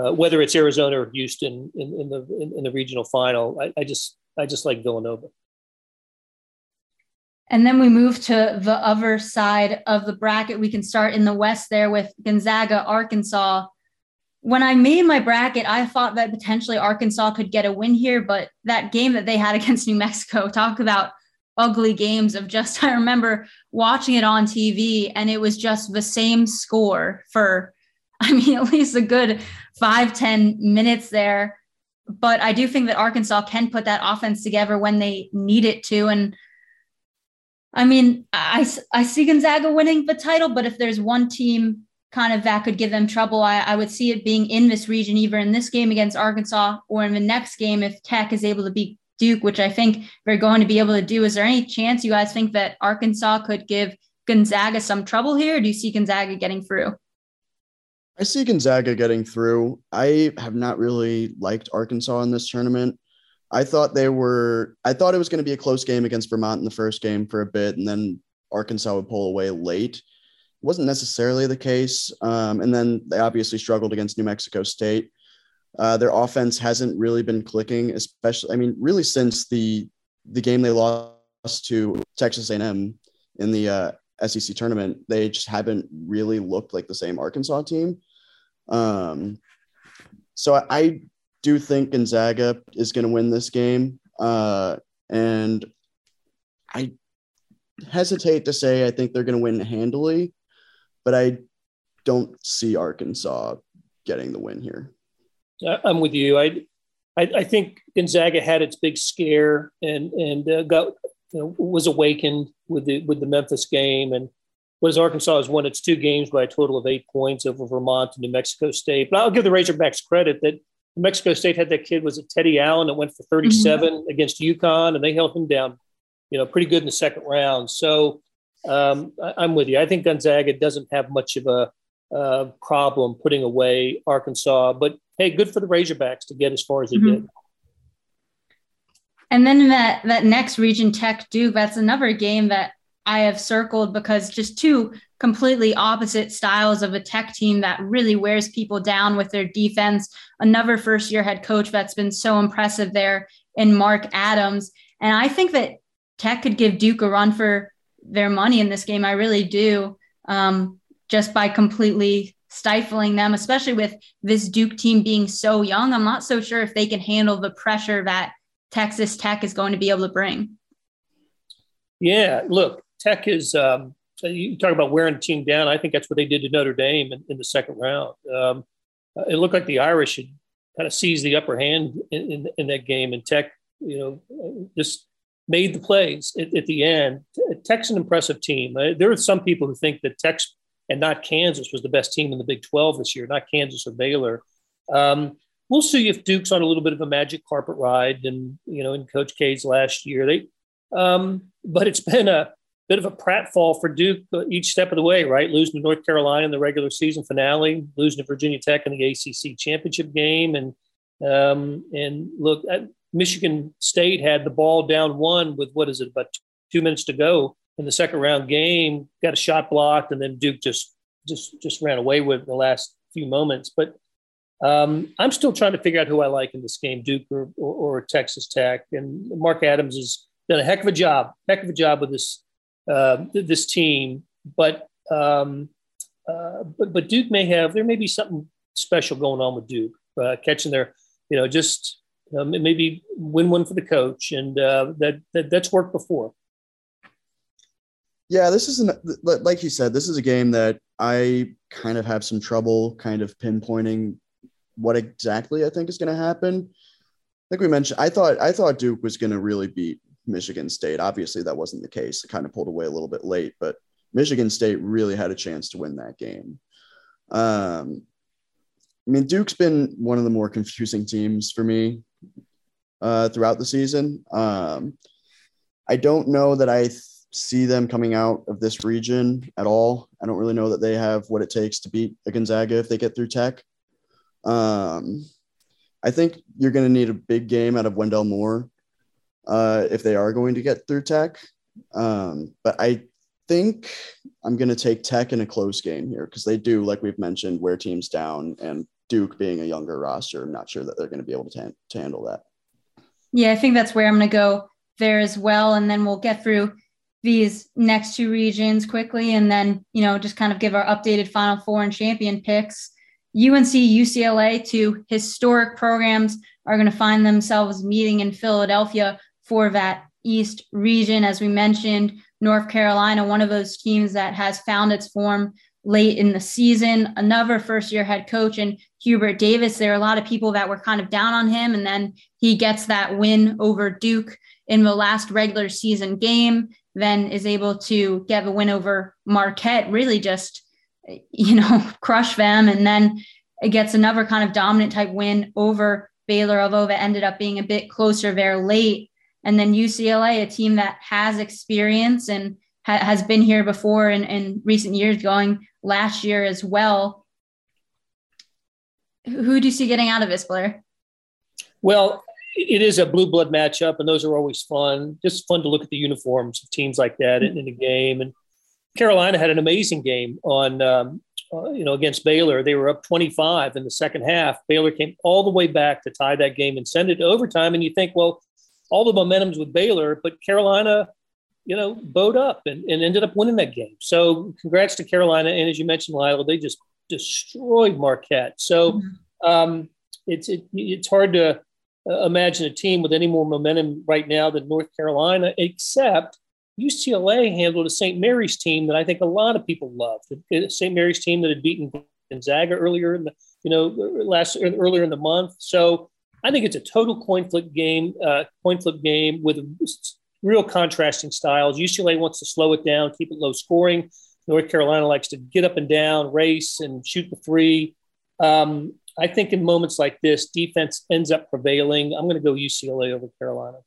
Speaker 2: uh, whether it's Arizona or Houston in, in the in, in, the regional final, I, I just I just like Villanova.
Speaker 1: And then we move to the other side of the bracket. We can start in the West there with Gonzaga, Arkansas. When I made my bracket, I thought that potentially Arkansas could get a win here, but that game that they had against New Mexico, talk about ugly games of just, I remember watching it on TV and it was just the same score for, I mean, at least a good five ten minutes there. But I do think that Arkansas can put that offense together when they need it to. And I mean, I, I see Gonzaga winning the title, but if there's one team kind of that could give them trouble. I, I would see it being in this region, either in this game against Arkansas or in the next game if Tech is able to beat Duke, which I think they're going to be able to do. Is there any chance you guys think that Arkansas could give Gonzaga some trouble here? Do you see Gonzaga getting through?
Speaker 3: I see Gonzaga getting through. I have not really liked Arkansas in this tournament. I thought they were, I thought it was going to be a close game against Vermont in the first game for a bit, and then Arkansas would pull away late wasn't necessarily the case. Um, and then they obviously struggled against New Mexico State. Uh, their offense hasn't really been clicking, especially. I mean, really since the the game they lost to Texas A&M in the uh, SEC tournament, they just haven't really looked like the same Arkansas team. Um, so I, I do think Gonzaga is going to win this game, uh, and I hesitate to say I think they're going to win handily but I don't see Arkansas getting the win here.
Speaker 2: I'm with you. I, I, I think Gonzaga had its big scare and and uh, got you know, was awakened with the with the Memphis game and was Arkansas has won its two games by a total of eight points over Vermont and New Mexico State. But I'll give the Razorbacks credit that New Mexico State had that kid was it Teddy Allen that went for 37 mm-hmm. against UConn and they held him down, you know, pretty good in the second round. So um, I, am with you. I think Gonzaga doesn't have much of a uh, problem putting away Arkansas, but hey, good for the Razorbacks to get as far as they mm-hmm. did.
Speaker 1: And then that that next region, Tech Duke, that's another game that I have circled because just two completely opposite styles of a Tech team that really wears people down with their defense. Another first year head coach that's been so impressive there in Mark Adams, and I think that Tech could give Duke a run for their money in this game. I really do. Um, just by completely stifling them, especially with this Duke team being so young. I'm not so sure if they can handle the pressure that Texas Tech is going to be able to bring.
Speaker 2: Yeah, look, Tech is. Um, you talk about wearing the team down. I think that's what they did to Notre Dame in, in the second round. Um, it looked like the Irish had kind of seized the upper hand in, in, in that game, and Tech, you know, just made the plays at, at the end. Tech's an impressive team. Uh, there are some people who think that Tech and not Kansas was the best team in the Big 12 this year, not Kansas or Baylor. Um, we'll see if Duke's on a little bit of a magic carpet ride, and you know, in Coach K's last year, they. Um, but it's been a bit of a pratfall for Duke uh, each step of the way, right? Losing to North Carolina in the regular season finale, losing to Virginia Tech in the ACC championship game, and um, and look, Michigan State had the ball down one with what is it about two minutes to go in the second round game, got a shot blocked, and then Duke just just just ran away with the last few moments. But um, I'm still trying to figure out who I like in this game, Duke or, or, or, Texas Tech. And Mark Adams has done a heck of a job, heck of a job with this uh, this team. But um, uh, but but Duke may have there may be something special going on with Duke, uh, catching their you know just um, maybe win one for the coach, and uh, that, that that's worked before.
Speaker 3: Yeah, this is an like you said, this is a game that I kind of have some trouble kind of pinpointing what exactly I think is going to happen. Like we mentioned, I thought I thought Duke was going to really beat Michigan State. Obviously, that wasn't the case. It kind of pulled away a little bit late, but Michigan State really had a chance to win that game. Um, I mean, Duke's been one of the more confusing teams for me uh, throughout the season. Um, I don't know that I th- see them coming out of this region at all. I don't really know that they have what it takes to beat a Gonzaga if they get through Tech. Um, I think you're going to need a big game out of Wendell Moore uh, if they are going to get through Tech. Um, but I think I'm going to take Tech in a close game here because they do, like we've mentioned, wear teams down. And Duke being a younger roster, I'm not sure that they're going to be able to, to handle that.
Speaker 1: Yeah, I think that's where I'm going to go there as well. And then we'll get through these next two regions quickly and then, you know, just kind of give our updated Final Four and champion picks. UNC, UCLA, two historic programs, are going to find themselves meeting in Philadelphia for that East region. As we mentioned, North Carolina, one of those teams that has found its form late in the season. Another first year head coach and Hubert Davis. There are a lot of people that were kind of down on him. And then he gets that win over Duke in the last regular season game, then is able to get a win over Marquette, really just, you know, crush them. And then it gets another kind of dominant type win over Baylor, although that ended up being a bit closer there late. And then UCLA, a team that has experience and ha- has been here before in, in recent years, going last year as well. Who do you see getting out of this, Blair?
Speaker 2: Well, it is a blue blood matchup, and those are always fun. Just fun to look at the uniforms of teams like that in, in a game. And Carolina had an amazing game on, um, uh, you know, against Baylor. They were up 25 in the second half. Baylor came all the way back to tie that game and send it to overtime. And you think, well, all the momentum's with Baylor, but Carolina, you know, bowed up and, and ended up winning that game. So congrats to Carolina. And as you mentioned, Lila, they just destroyed Marquette. So mm-hmm. um, it's it, it's hard to uh, imagine a team with any more momentum right now than North Carolina, except UCLA handled a St. Mary's team that I think a lot of people loved. St. Mary's team that had beaten Gonzaga earlier in the you know last earlier in the month. So I think it's a total coin flip game, uh, coin flip game with real contrasting styles. UCLA wants to slow it down, keep it low scoring. North Carolina likes to get up and down, race, and shoot the three. Um, I think in moments like this, defense ends up prevailing. I'm going to go UCLA over Carolina.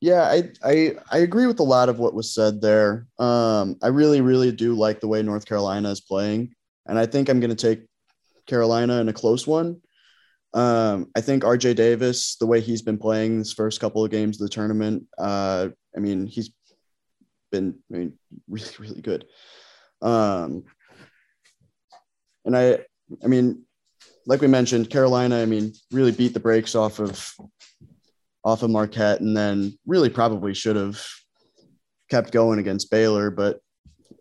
Speaker 3: Yeah, I, I I agree with a lot of what was said there. Um, I really, really do like the way North Carolina is playing, and I think I'm going to take Carolina in a close one. Um, I think RJ Davis, the way he's been playing this first couple of games of the tournament, uh, I mean, he's been I mean, really, really good. Um, and I, I mean, like we mentioned, Carolina, I mean, really beat the brakes off of off of Marquette, and then really probably should have kept going against Baylor, but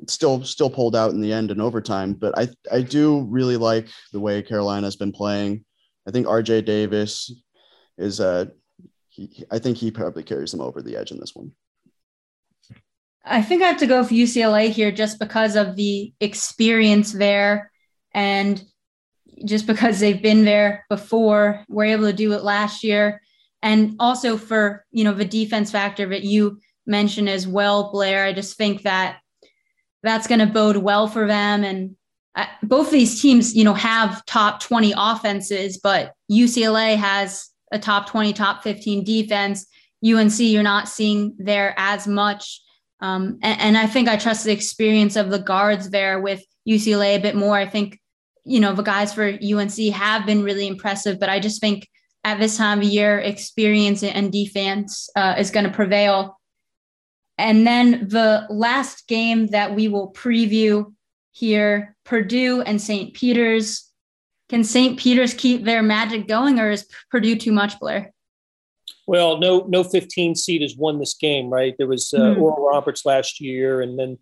Speaker 3: still still pulled out in the end in overtime. But I I do really like the way Carolina has been playing. I think RJ Davis is uh he, I think he probably carries them over the edge in this one.
Speaker 1: I think I have to go for UCLA here just because of the experience there and just because they've been there before, were able to do it last year. And also for, you know, the defense factor that you mentioned as well, Blair, I just think that that's going to bode well for them. And uh, both these teams, you know, have top 20 offenses, but UCLA has a top 20, top 15 defense. UNC, you're not seeing there as much. Um, and, and, I think I trust the experience of the guards there with UCLA a bit more. I think, you know, the guys for UNC have been really impressive, but I just think at this time of year, experience and defense uh, is going to prevail. And then the last game that we will preview here Purdue and St. Peter's. Can St. Peter's keep their magic going, or is Purdue too much, Blair?
Speaker 2: Well, no, no 15 seed has won this game, right? There was uh, mm-hmm. Oral Roberts last year, and then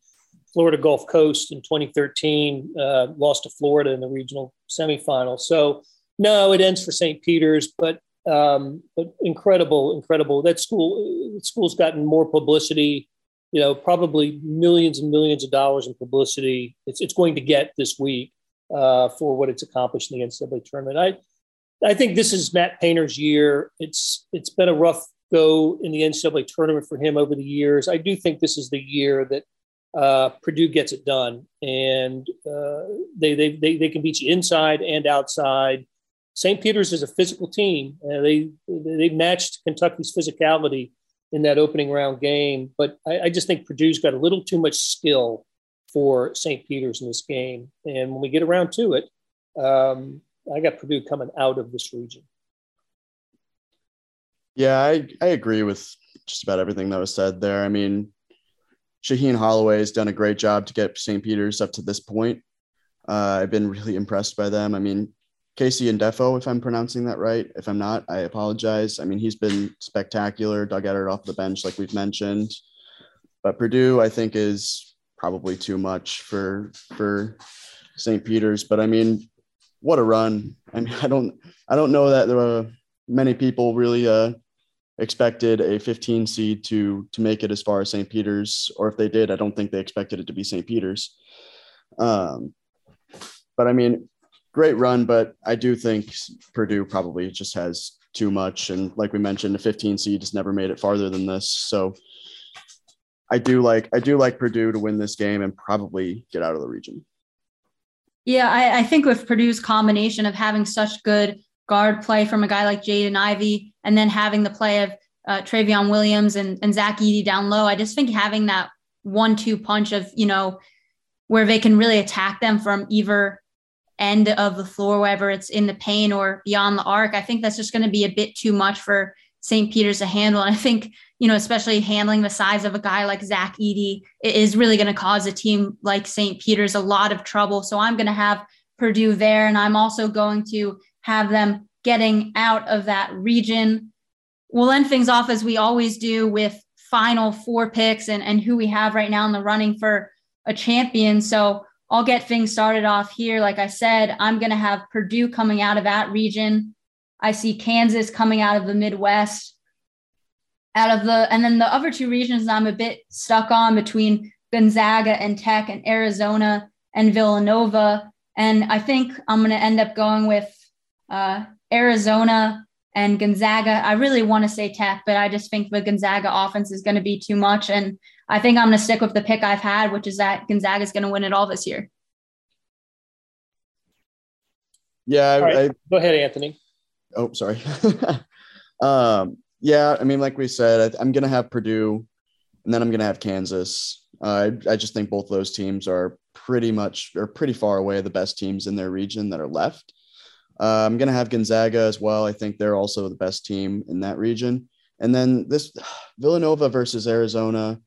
Speaker 2: Florida Gulf Coast in 2013 uh, lost to Florida in the regional semifinal. So, no, it ends for St. Peter's, but um, but incredible, incredible. That school, school's gotten more publicity. You know, probably millions and millions of dollars in publicity. It's it's going to get this week uh, for what it's accomplished in the NCAA tournament. I I think this is Matt Painter's year. It's it's been a rough go in the NCAA tournament for him over the years. I do think this is the year that uh, Purdue gets it done, and uh, they, they they they can beat you inside and outside. St. Peter's is a physical team. Uh, they they matched Kentucky's physicality in that opening round game, but I, I, just think Purdue's got a little too much skill for St. Peter's in this game. And when we get around to it, um, I got Purdue coming out of this region.
Speaker 3: Yeah, I, I agree with just about everything that was said there. I mean, Shaheen Holloway has done a great job to get St. Peter's up to this point. Uh, I've been really impressed by them. I mean, KC Ndefo, if I'm pronouncing that right. If I'm not, I apologize. I mean, he's been spectacular, Doug Edert off the bench, like we've mentioned. But Purdue, I think, is probably too much for for St. Peter's, but I mean, what a run! I mean, I don't I don't know that there were many people really uh, expected a 15 seed to to make it as far as St. Peter's, or if they did, I don't think they expected it to be St. Peter's. Um, but I mean, great run, but I do think Purdue probably just has too much, and like we mentioned, a 15 seed has never made it farther than this, so. I do like I do like Purdue to win this game and probably get out of the region.
Speaker 1: Yeah, I, I think with Purdue's combination of having such good guard play from a guy like Jaden Ivey, and then having the play of uh, Trevion Williams and, and Zach Edey down low. I just think having that one-two punch of you know where they can really attack them from either end of the floor, whether it's in the paint or beyond the arc. I think that's just going to be a bit too much for St. Peter's to handle. And I think, you know, especially handling the size of a guy like Zach Edey is really going to cause a team like St. Peter's a lot of trouble. So I'm going to have Purdue there. And I'm also going to have them getting out of that region. We'll end things off as we always do with final four picks and, and who we have right now in the running for a champion. So I'll get things started off here. Like I said, I'm going to have Purdue coming out of that region. I see Kansas coming out of the Midwest. Out of the, and then the other two regions I'm a bit stuck on between Gonzaga and Tech and Arizona and Villanova. And I think I'm going to end up going with uh, Arizona and Gonzaga. I really want to say Tech, but I just think the Gonzaga offense is going to be too much. And I think I'm going to stick with the pick I've had, which is that Gonzaga is going to win it all this year.
Speaker 3: Yeah,
Speaker 2: right.
Speaker 3: I,
Speaker 2: go ahead, Anthony.
Speaker 3: Oh, sorry. um, yeah, I mean, like we said, I, am going to have Purdue, and then I'm going to have Kansas. Uh, I, I just think both those teams are pretty much or pretty far away the best teams in their region that are left. Uh, I'm going to have Gonzaga as well. I think they're also the best team in that region. And then this Villanova versus Arizona,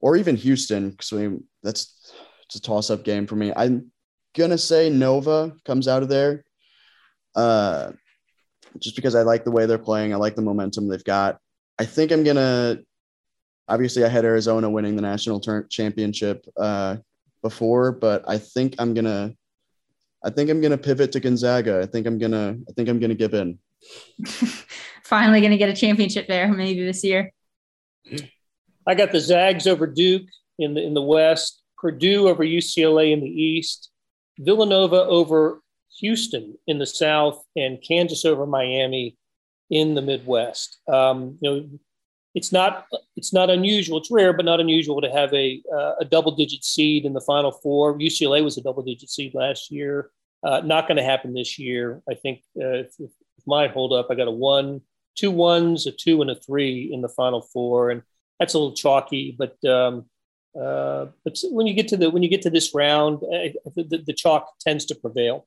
Speaker 3: or even Houston, because mean, that's it's a toss up game for me. I'm gonna say Nova comes out of there, uh, just because I like the way they're playing. I like the momentum they've got. I think I'm gonna. Obviously, I had Arizona winning the national ter- championship uh, before, but I think I'm gonna I think I'm gonna pivot to Gonzaga. I think I'm gonna I think I'm gonna give in.
Speaker 1: Finally gonna get a championship there maybe this year.
Speaker 2: I got the Zags over Duke in the in the West, Purdue over UCLA in the East, Villanova over Houston in the South, and Kansas over Miami in the Midwest. Um, you know, it's not it's not unusual. It's rare, but not unusual to have a uh, a double digit seed in the Final Four. UCLA was a double digit seed last year. Uh, not going to happen this year. I think uh, if, if my hold up, I got a one, two ones, a two, and a three in the Final Four, and that's a little chalky. But um, uh, but when you get to the when you get to this round, uh, the, the chalk tends to prevail.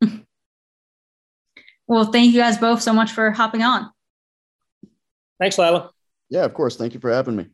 Speaker 1: well, thank you guys both so much for hopping on.
Speaker 2: Thanks, Lila.
Speaker 3: Yeah, of course. Thank you for having me.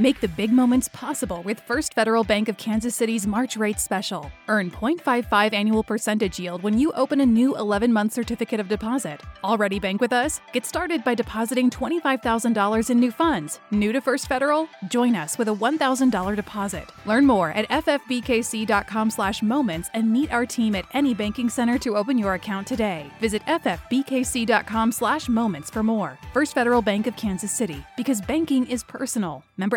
Speaker 4: Make the big moments possible with First Federal Bank of Kansas City's March rate special. Earn 0.55 annual percentage yield when you open a new 11 month certificate of deposit. Already bank with us? Get started by depositing $25,000 in new funds. New to First Federal? Join us with a $1,000 deposit. Learn more at ffbkc.com/moments and meet our team at any banking center to open your account today. Visit ffbkc.com/moments for more. First Federal Bank of Kansas City, because banking is personal. Member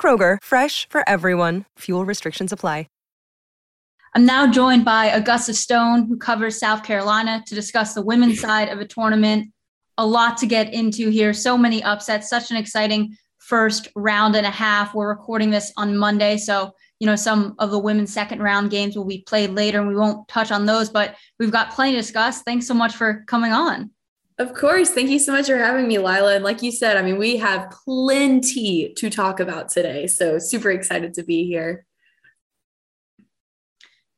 Speaker 5: Kroger, fresh for everyone. Fuel restrictions apply.
Speaker 1: I'm now joined by Augusta Stone, who covers South Carolina, to discuss the women's side of a tournament. A lot to get into here. So many upsets, such an exciting first round and a half. We're recording this on Monday. So, you know, some of the women's second round games will be played later and we won't touch on those, but we've got plenty to discuss. Thanks so much for coming on.
Speaker 6: Of course. Thank you so much for having me, Lila. And like you said, I mean, we have plenty to talk about today. So super excited to be here.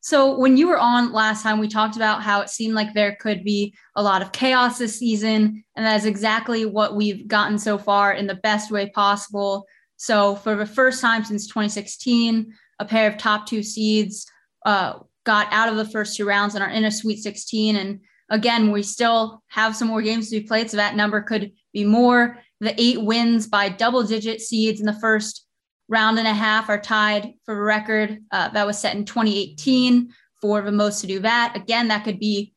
Speaker 1: So when you were on last time, we talked about how it seemed like there could be a lot of chaos this season, and that is exactly what we've gotten so far in the best way possible. So for the first time since 2016, a pair of top two seeds uh, got out of the first two rounds and are in a Sweet 16. And again, we still have some more games to be played, so that number could be more. The eight wins by double digit seeds in the first round and a half are tied for a record uh, that was set in 2018 for the most to do that. Again, that could be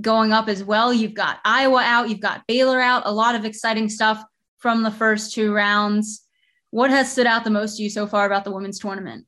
Speaker 1: going up as well. You've got Iowa out, you've got Baylor out, a lot of exciting stuff from the first two rounds. What has stood out the most to you so far about the women's tournament?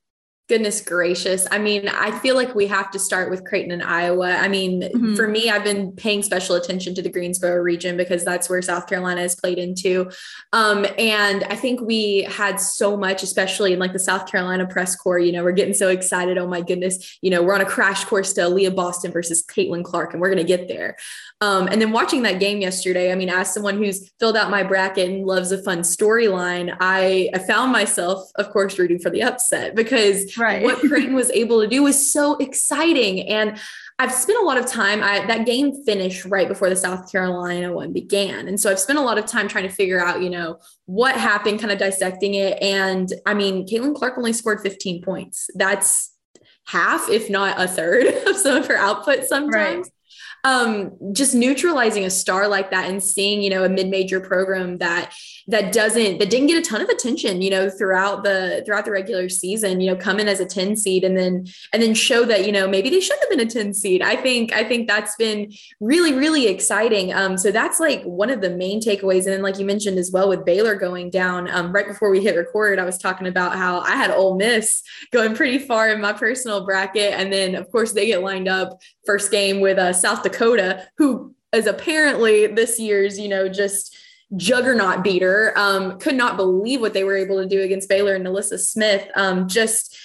Speaker 6: Goodness gracious. I mean, I feel like we have to start with Creighton and Iowa. I mean, mm-hmm. for me, I've been paying special attention to the Greensboro region because that's where South Carolina has played into. Um, and I think we had so much, especially in like the South Carolina press corps, you know, we're getting so excited. Oh my goodness, you know, we're on a crash course to Aliyah Boston versus Caitlin Clark, and we're going to get there. Um, and then watching that game yesterday, I mean, as someone who's filled out my bracket and loves a fun storyline, I, I found myself, of course, rooting for the upset because right. what Creighton was able to do was so exciting. And I've spent a lot of time. I, that game finished right before the South Carolina one began, and so I've spent a lot of time trying to figure out, you know, what happened, kind of dissecting it. And I mean, Caitlin Clark only scored 15 points. That's half, if not a third, of some of her output sometimes. Right um, just neutralizing a star like that and seeing, you know, a mid-major program that that doesn't that didn't get a ton of attention, you know, throughout the throughout the regular season, you know, come in as a 10 seed and then and then show that, you know, maybe they should have been a 10 seed. I think I think that's been really, really exciting. Um, so that's like one of the main takeaways. And then like you mentioned as well with Baylor going down, um, right before we hit record, I was talking about how I had Ole Miss going pretty far in my personal bracket. And then of course they get lined up first game with uh, South Dakota, who is apparently this year's, you know, just juggernaut beater. Um, could not believe what they were able to do against Baylor and NaLyssa Smith. Um, just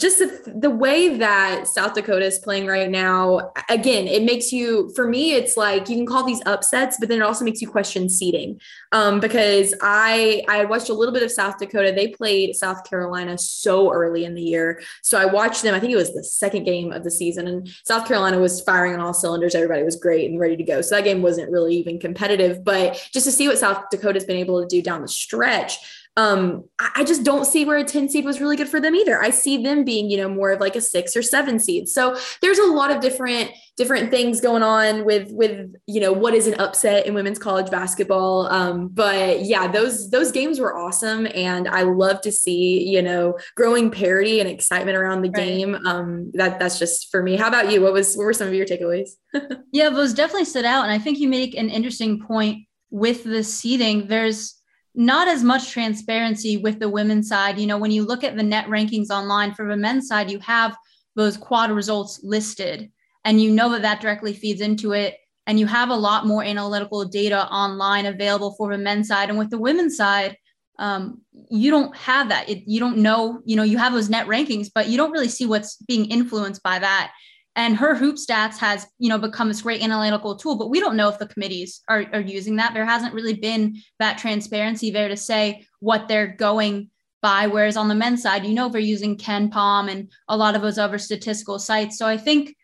Speaker 6: just the, the, way that South Dakota is playing right now, again, it makes you, for me, it's like you can call these upsets, but then it also makes you question seeding. Um, because I I watched a little bit of South Dakota. They played South Carolina so early in the year. So I watched them, I think it was the second game of the season, and South Carolina was firing on all cylinders. Everybody was great and ready to go. So that game wasn't really even competitive. But just to see what South Dakota's been able to do down the stretch, um, I just don't see where a 10 seed was really good for them either. I see them being, you know, more of like a six or seven seed. So there's a lot of different different things going on with with you know what is an upset in women's college basketball. Um, but yeah, those those games were awesome, and I love to see you know growing parity and excitement around the right. game. Um, that that's just for me. How about you? What was what were some of your takeaways?
Speaker 1: yeah, those definitely stood out, and I think you make an interesting point with the seeding. There's not as much transparency with the women's side. You know, when you look at the net rankings online for the men's side, you have those quad results listed, and you know that that directly feeds into it. And you have a lot more analytical data online available for the men's side. And with the women's side, um, you don't have that. It, you don't know, you know, you have those net rankings, but you don't really see what's being influenced by that and her hoop stats has you know become this great analytical tool but we don't know if the committees are, are using that. There hasn't really been that transparency there to say what they're going by whereas on the men's side you know they're using KenPom and a lot of those other statistical sites. So i think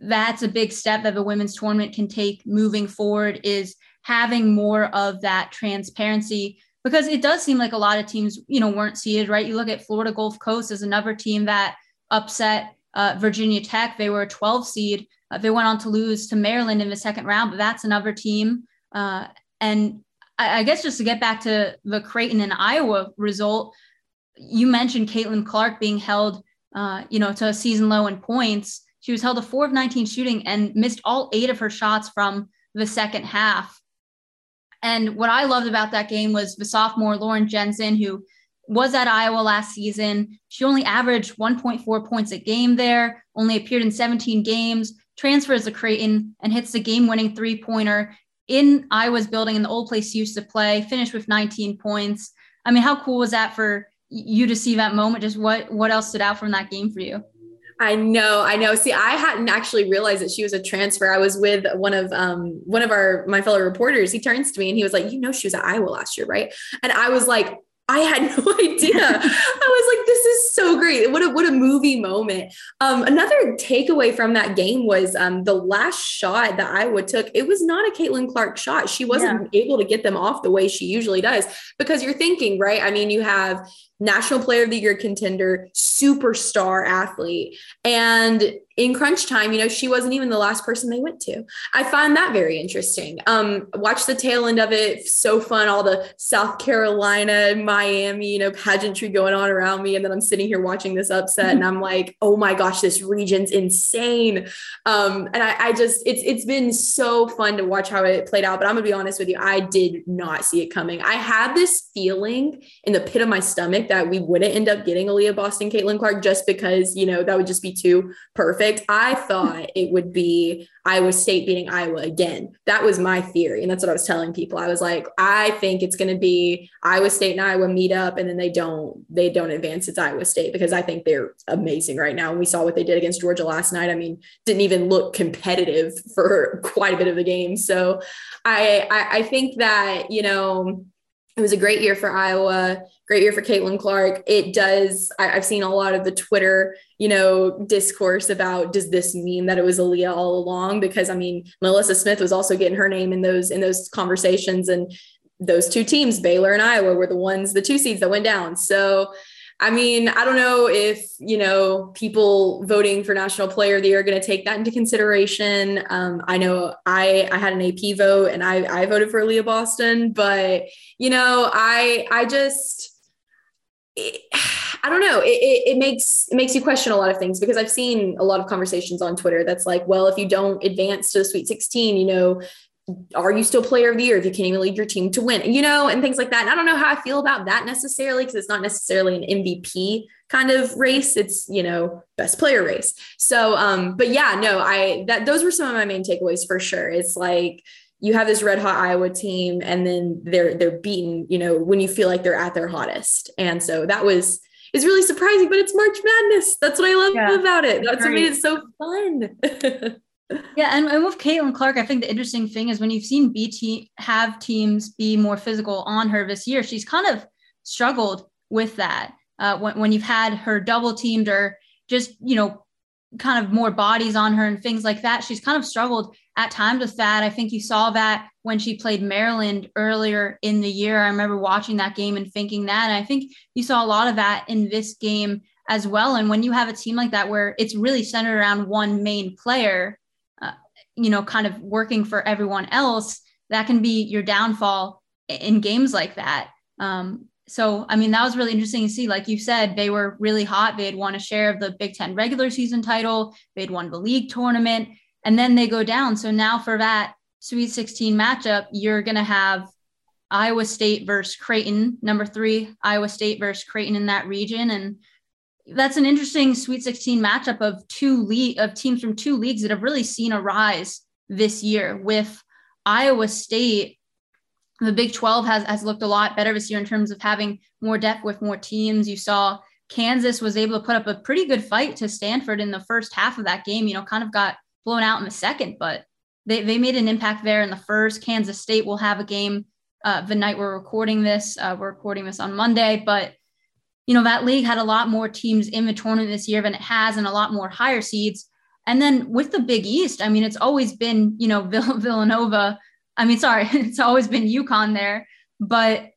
Speaker 1: that's a big step that the women's tournament can take moving forward is having more of that transparency because it does seem like a lot of teams you know weren't seeded right? You look at florida gulf coast as another team that upset uh, Virginia Tech. They were a 12 seed. Uh, they went on to lose to Maryland in the second round, but that's another team. Uh, and I, I, guess just to get back to the Creighton and Iowa result, you mentioned Caitlin Clark being held, uh, you know, to a season low in points. She was held to four of 19 shooting and missed all eight of her shots from the second half. And what I loved about that game was the sophomore Lauren Jensen, who was at Iowa last season. She only averaged 1.4 points a game there, only appeared in 17 games, transfers to Creighton, and hits the game winning three pointer in Iowa's building in the old place she used to play, finished with 19 points. I mean, how cool was that for you to see that moment? Just what what else stood out from that game for you?
Speaker 6: I know, I know. See, I hadn't actually realized that she was a transfer. I was with one of um one of our my fellow reporters. He turns to me and he was like, "You know, she was at Iowa last year, right?" And I was like, I had no idea. I was like, this is so great. What a what a movie moment. Um, another takeaway from that game was um, the last shot that Iowa took. It was not a Caitlin Clark shot. She wasn't yeah. able to get them off the way she usually does because you're thinking, right? I mean, you have national player of the year contender, superstar athlete. And in crunch time, you know, she wasn't even the last person they went to. I find that very interesting. Um, watch the tail end of it. So fun. All the South Carolina, Miami, you know, pageantry going on around me. And then I'm sitting here watching this upset and I'm like, oh my gosh, this region's insane. Um, and I, I just, it's, it's been so fun to watch how it played out. But I'm gonna be honest with you, I did not see it coming. I had this feeling in the pit of my stomach that we wouldn't end up getting Aliyah Boston, Caitlin Clark, just because, you know, that would just be too perfect. I thought it would be Iowa State beating Iowa again. That was my theory. And that's what I was telling people. I was like, I think it's going to be Iowa State and Iowa meet up and then they don't, they don't advance. It's Iowa State because I think they're amazing right now. And we saw what they did against Georgia last night. I mean, didn't even look competitive for quite a bit of the game. So I, I, I think that, you know, it was a great year for Iowa, great year for Caitlin Clark. It does, I, have seen a lot of the Twitter, you know, discourse about does this mean that it was Aliyah all along? Because I mean, NaLyssa Smith was also getting her name in those in those conversations. And those two teams, Baylor and Iowa, were the ones, the two seeds that went down. So I mean, I don't know if, you know, people voting for national player of the year are going to take that into consideration. Um, I know I, I had an AP vote and I, I voted for Aliyah Boston, but, you know, I, I just, it, I don't know. It, it, it, makes it makes you question a lot of things because I've seen a lot of conversations on Twitter that's like, well, if you don't advance to the Sweet 16, you know, are you still player of the year if you can't even lead your team to win, you know, and things like that. And I don't know how I feel about that necessarily because it's not necessarily an MVP kind of race. It's, you know, best player race. So, um, but yeah, no, I, that, those were some of my main takeaways for sure. It's like, you have this red hot Iowa team and then they're, they're beaten, you know, when you feel like they're at their hottest. And so that was, is really surprising, but it's March Madness. That's what I love yeah, about it. That's what made it so fun.
Speaker 1: Yeah, and, and with Caitlin Clark, I think the interesting thing is when you've seen BT have teams be more physical on her this year, she's kind of struggled with that. Uh, when, when you've had her double teamed or just, you know, kind of more bodies on her and things like that, she's kind of struggled at times with that. I think you saw that when she played Maryland earlier in the year. I remember watching that game and thinking that. And I think you saw a lot of that in this game as well. And when you have a team like that where it's really centered around one main player, you know, kind of working for everyone else, that can be your downfall in games like that. Um, so, I mean, that was really interesting to see. Like you said, they were really hot. They had won a share of the Big Ten regular season title, they'd won the league tournament, and then they go down. So now for that Sweet 16 matchup, you're going to have Iowa State versus Creighton, number three, Iowa State versus Creighton in that region. And that's an interesting Sweet 16 matchup of two of teams from two leagues that have really seen a rise this year. With Iowa State, the Big 12 has has looked a lot better this year in terms of having more depth with more teams. You saw Kansas was able to put up a pretty good fight to Stanford in the first half of that game. You know, kind of got blown out in the second, but they they made an impact there in the first. Kansas State will have a game uh, the night we're recording this. Uh, we're recording this on Monday, but you know, that league had a lot more teams in the tournament this year than it has and a lot more higher seeds. And then with the Big East, I mean, it's always been, you know, Vill- Villanova. I mean, sorry, it's always been UConn there. But,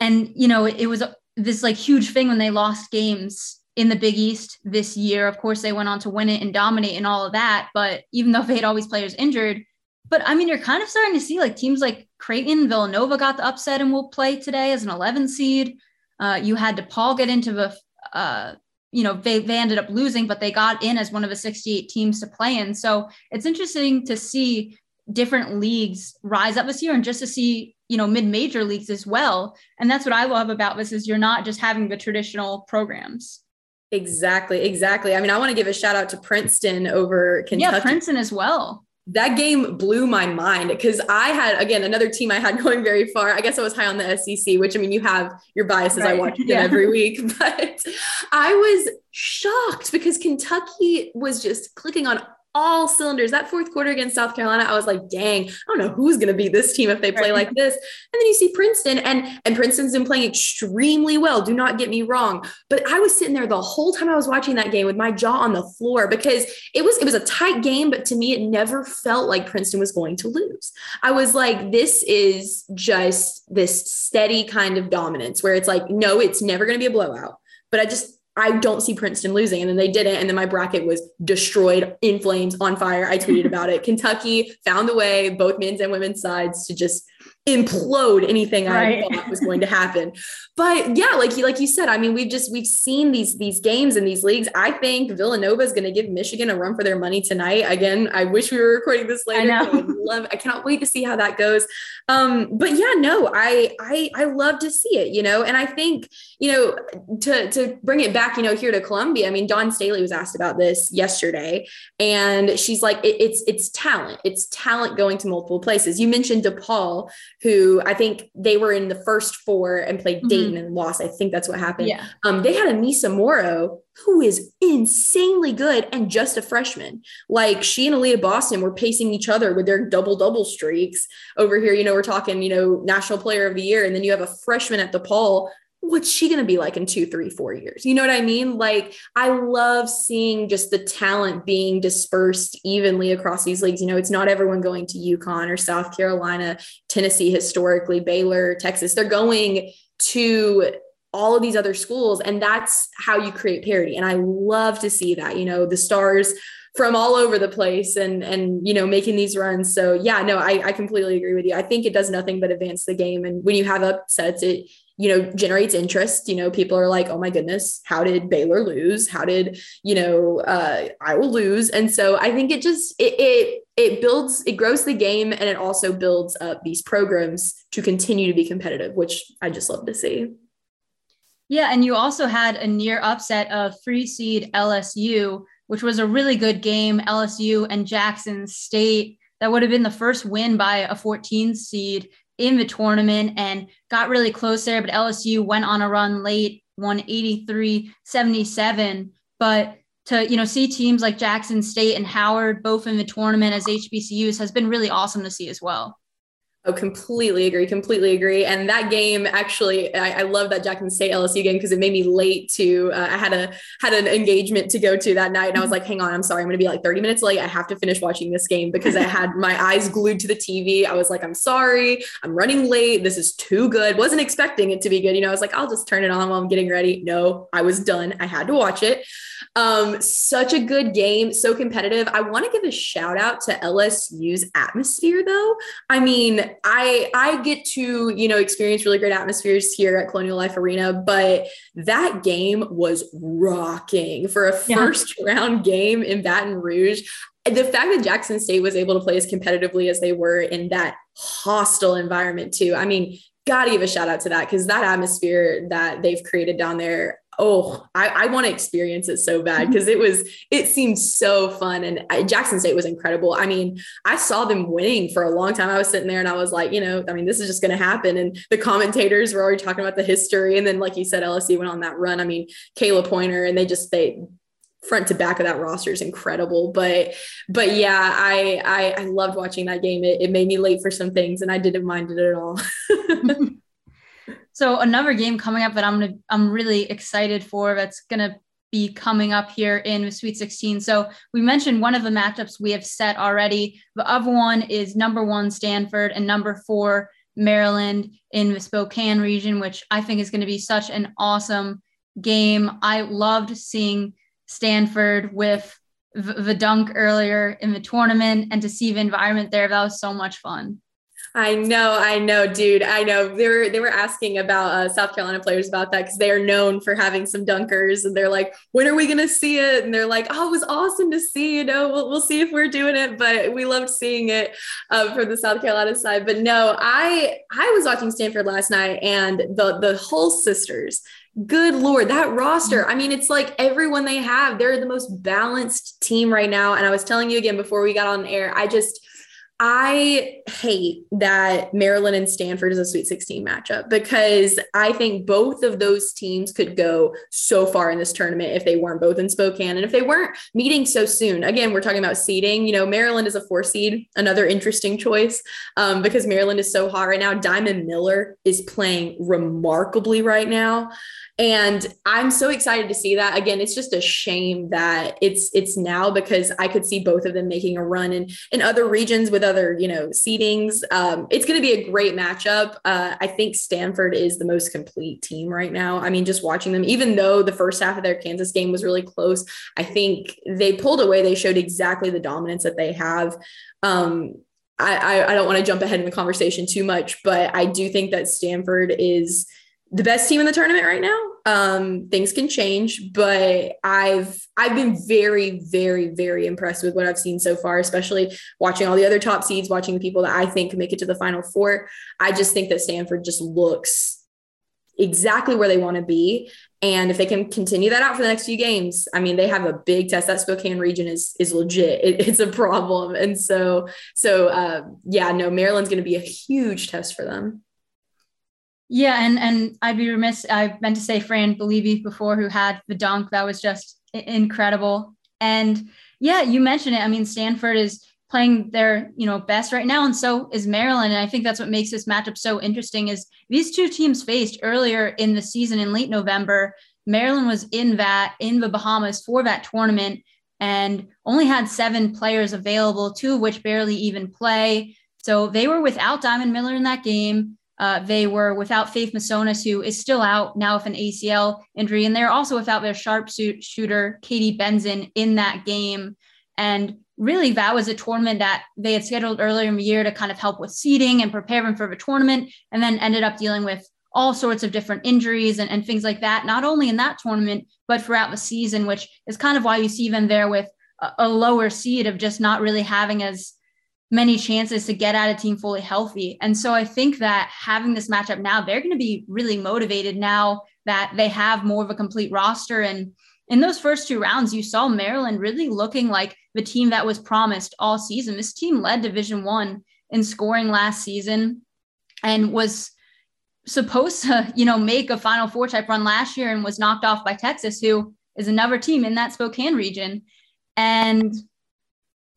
Speaker 1: and, you know, it, it was this like huge thing when they lost games in the Big East this year. Of course, they went on to win it and dominate and all of that. But even though they had all these players injured, but I mean, you're kind of starting to see like teams like Creighton, Villanova got the upset and will play today as an 11 seed. Uh, you had DePaul get into the, uh, you know, they, they ended up losing, but they got in as one of the 68 teams to play in. So it's interesting to see different leagues rise up this year and just to see, you know, mid-major leagues as well. And that's what I love about this is you're not just having the traditional programs.
Speaker 6: Exactly, exactly. I mean, I want to give a shout out to Princeton over Kentucky.
Speaker 1: Yeah, Princeton as well
Speaker 6: that game blew my mind because I had again another team I had going very far. I guess I was high on the SEC, which I mean you have your biases. Right. I watch yeah. every week, but I was shocked because Kentucky was just clicking on all cylinders. That fourth quarter against South Carolina, I was like, dang, I don't know who's going to beat this team if they play like this. And then you see Princeton, and and Princeton's been playing extremely well. Do not get me wrong, but I was sitting there the whole time I was watching that game with my jaw on the floor because it was it was a tight game, but to me, it never felt like Princeton was going to lose. I was like, this is just this steady kind of dominance where it's like, no, it's never going to be a blowout. But I just I don't see Princeton losing. And then they didn't. And then my bracket was destroyed in flames on fire. I tweeted about it. Kentucky found a way, both men's and women's sides, to just implode anything right. I thought was going to happen. But yeah, like you like you said, I mean, we've just we've seen these these games in these leagues. I think Villanova is going to give Michigan a run for their money tonight. Again, I wish we were recording this later. I, I love. I cannot wait to see how that goes. Um, but yeah, no, I I I love to see it. You know, and I think you know to to bring it back, you know, here to Columbia. I mean, Dawn Staley was asked about this yesterday, and she's like, it, it's it's talent. It's talent going to multiple places. You mentioned DePaul who I think they were in the first four and played mm-hmm. And lost. I think that's what happened. Yeah. Um, they had Aneesah Morrow, who is insanely good and just a freshman. Like she and Aliyah Boston were pacing each other with their double double streaks. Over here, you know, we're talking, you know, national player of the year, and then you have a freshman at the DePaul what's she going to be like in two, three, four years? You know what I mean? Like, I love seeing just the talent being dispersed evenly across these leagues. You know, it's not everyone going to UConn or South Carolina, Tennessee, historically, Baylor, Texas. They're going to all of these other schools. And that's how you create parity. And I love to see that, you know, the stars from all over the place and and you know making these runs so yeah no I, I completely agree with you i think it does nothing but advance the game and when you have upsets it you know generates interest you know people are like oh my goodness how did baylor lose? How did you know uh, Iowa lose? And so i think it just it, it it builds it grows the game and it also builds up these programs to continue to be competitive which i just love to see.
Speaker 1: Yeah and you also had a near upset of free seed lsu which was a really good game. Lsu and jackson state that would have been the first win by a 14 seed in the tournament and got really close there. But LSU went on a run late, won 83 77. But to you know see teams like Jackson State and Howard both in the tournament as HBCUs has been really awesome to see as well.
Speaker 6: Oh, completely agree. Completely agree. And that game actually, I, I love that Jackson State LSU game because it made me late to. Uh, I had a had an engagement to go to that night, and I was like, "Hang on, I'm sorry, I'm going to be like 30 minutes late. I have to finish watching this game because I had my eyes glued to the TV. I was like, I'm sorry, I'm running late. This is too good. wasn't expecting it to be good. You know, I was like, I'll just turn it on while I'm getting ready. No, I was done. I had to watch it. Um, such a good game, so competitive. I want to give a shout out to LSU's atmosphere, though. I mean, I I get to you know experience really great atmospheres here at Colonial Life Arena, but that game was rocking for a first yeah. round game in Baton Rouge the fact that Jackson State was able to play as competitively as they were in that hostile environment too. I mean, gotta give a shout out to that because that atmosphere that they've created down there oh, I, I want to experience it so bad because it was, it seemed so fun. And Jackson State was incredible. I mean, I saw them winning for a long time. I was sitting there and I was like, you know, I mean, this is just going to happen. And the commentators were already talking about the history. And then, like you said, LSU went on that run. I mean, Khayla Pointer, and they just, they, front to back of that roster is incredible but but yeah I, I i loved watching that game it, it made me late for some things and i didn't mind it at all
Speaker 1: So another game coming up that I'm gonna I'm really excited for that's gonna be coming up here in the Sweet 16. So we mentioned one of the matchups we have set already. The other one is number one Stanford and number four Maryland in the Spokane region, which I think is going to be such an awesome game. I loved seeing Stanford with the dunk earlier in the tournament and to see the environment there. That was so much fun.
Speaker 6: I know, I know, dude. I know. They were they were asking about uh, South Carolina players about that because they are known for having some dunkers, and they're like, "When are we gonna see it?" And they're like, "Oh, it was awesome to see. You know, we'll, we'll see if we're doing it." But we loved seeing it uh, from the South Carolina side. But no, I I was watching Stanford last night, and the the Hull sisters good lord that roster i mean it's like everyone they have they're the most balanced team right now and i was telling you again before we got on air i just I hate that Maryland and Stanford is a Sweet 16 matchup because I think both of those teams could go so far in this tournament if they weren't both in Spokane and if they weren't meeting so soon. Again, we're talking about seeding. You know, Maryland is a four seed, another interesting choice um, because Maryland is so hot right now. Diamond Miller is playing remarkably right now. And I'm so excited to see that. Again, it's just a shame that it's it's now because I could see both of them making a run in in other regions with other you know seedings. Um, it's going to be a great matchup. Uh, I think Stanford is the most complete team right now. I mean, just watching them, even though the first half of their Kansas game was really close, I think they pulled away. They showed exactly the dominance that they have. Um, I, I don't want to jump ahead in the conversation too much, but I do think that Stanford is the best team in the tournament right now. Um, things can change, but I've I've been very, very, very impressed with what I've seen so far, especially watching all the other top seeds, watching the people that I think make it to the final four. I just think that Stanford just looks exactly where they want to be. And if they can continue that out for the next few games, I mean, they have a big test. That Spokane region is is legit. It, it's a problem, and so so uh, yeah, no, Maryland's going to be a huge test for them.
Speaker 1: Yeah, and and I'd be remiss. I meant to say Fran Belibi before, who had the dunk that was just incredible. And yeah, you mentioned it. I mean, Stanford is playing their you know best right now, and so is Maryland. And I think that's what makes this matchup so interesting. Is these two teams faced earlier in the season in late November. Maryland was in that in the Bahamas for that tournament and only had seven players available, two of which barely even play. So they were without Diamond Miller in that game. Uh, they were without Faith Masonius, who is still out now with an ACL injury, and they're also without their sharpshooter Katie Benzan in that game. And really, that was a tournament that they had scheduled earlier in the year to kind of help with seeding and prepare them for the tournament, and then ended up dealing with all sorts of different injuries and, and things like that, not only in that tournament, but throughout the season, which is kind of why you see them there with a, a lower seed of just not really having as many chances to get at a team fully healthy. And so I think that having this matchup now, they're going to be really motivated now that they have more of a complete roster. And in those first two rounds, you saw Maryland really looking like the team that was promised all season. This team led Division One in scoring last season and was supposed to, you know, make a Final Four type run last year and was knocked off by Texas, who is another team in that Spokane region. And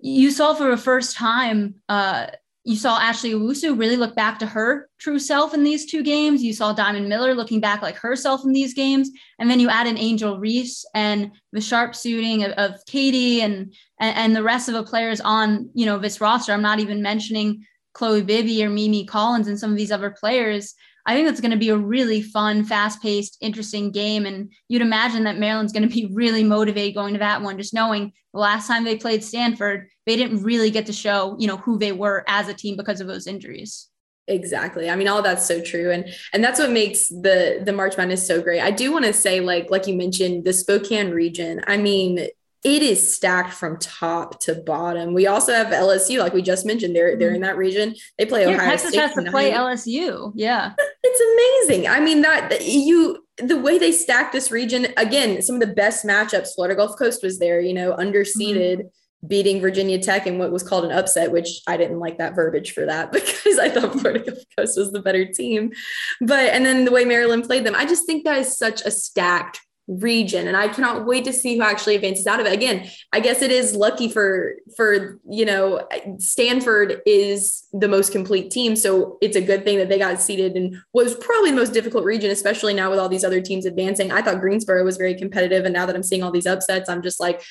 Speaker 1: you saw for the first time, uh, you saw Ashley Owusu really look back to her true self in these two games. You saw Diamond Miller looking back like herself in these games. And then you add in Angel Reese and the sharp shooting of, of Katie and, and, and the rest of the players on, you know, this roster. I'm not even mentioning Chloe Bibby or Mimi Collins and some of these other players. I think that's going to be a really fun, fast paced, interesting game. And you'd imagine that Maryland's going to be really motivated going to that one, just knowing the last time they played Stanford, they didn't really get to show, you know, who they were as a team because of those injuries.
Speaker 6: Exactly. I mean, all that's so true. And and that's what makes the the March Madness so great. I do want to say, like, like you mentioned, the Spokane region. I mean, it is stacked from top to bottom. We also have LSU, like we just mentioned, they're they're in that region. They play yeah, Ohio
Speaker 1: Texas
Speaker 6: State
Speaker 1: has to play LSU. Yeah,
Speaker 6: it's amazing. I mean that you the way they stack this region again. Some of the best matchups. Florida Gulf Coast was there. You know, underseeded. Mm-hmm. Beating Virginia Tech in what was called an upset, which I didn't like that verbiage for that because I thought Florida Gulf Coast was the better team. But and then the way Maryland played them, I just think that is such a stacked region. And i cannot wait to see who actually advances out of it. Again i guess it is lucky for for you know stanford is the most complete team. So it's a good thing that they got seated in was probably the most difficult region especially now with all these other teams advancing. I thought greensboro was very competitive. And now that i'm seeing all these upsets i'm just like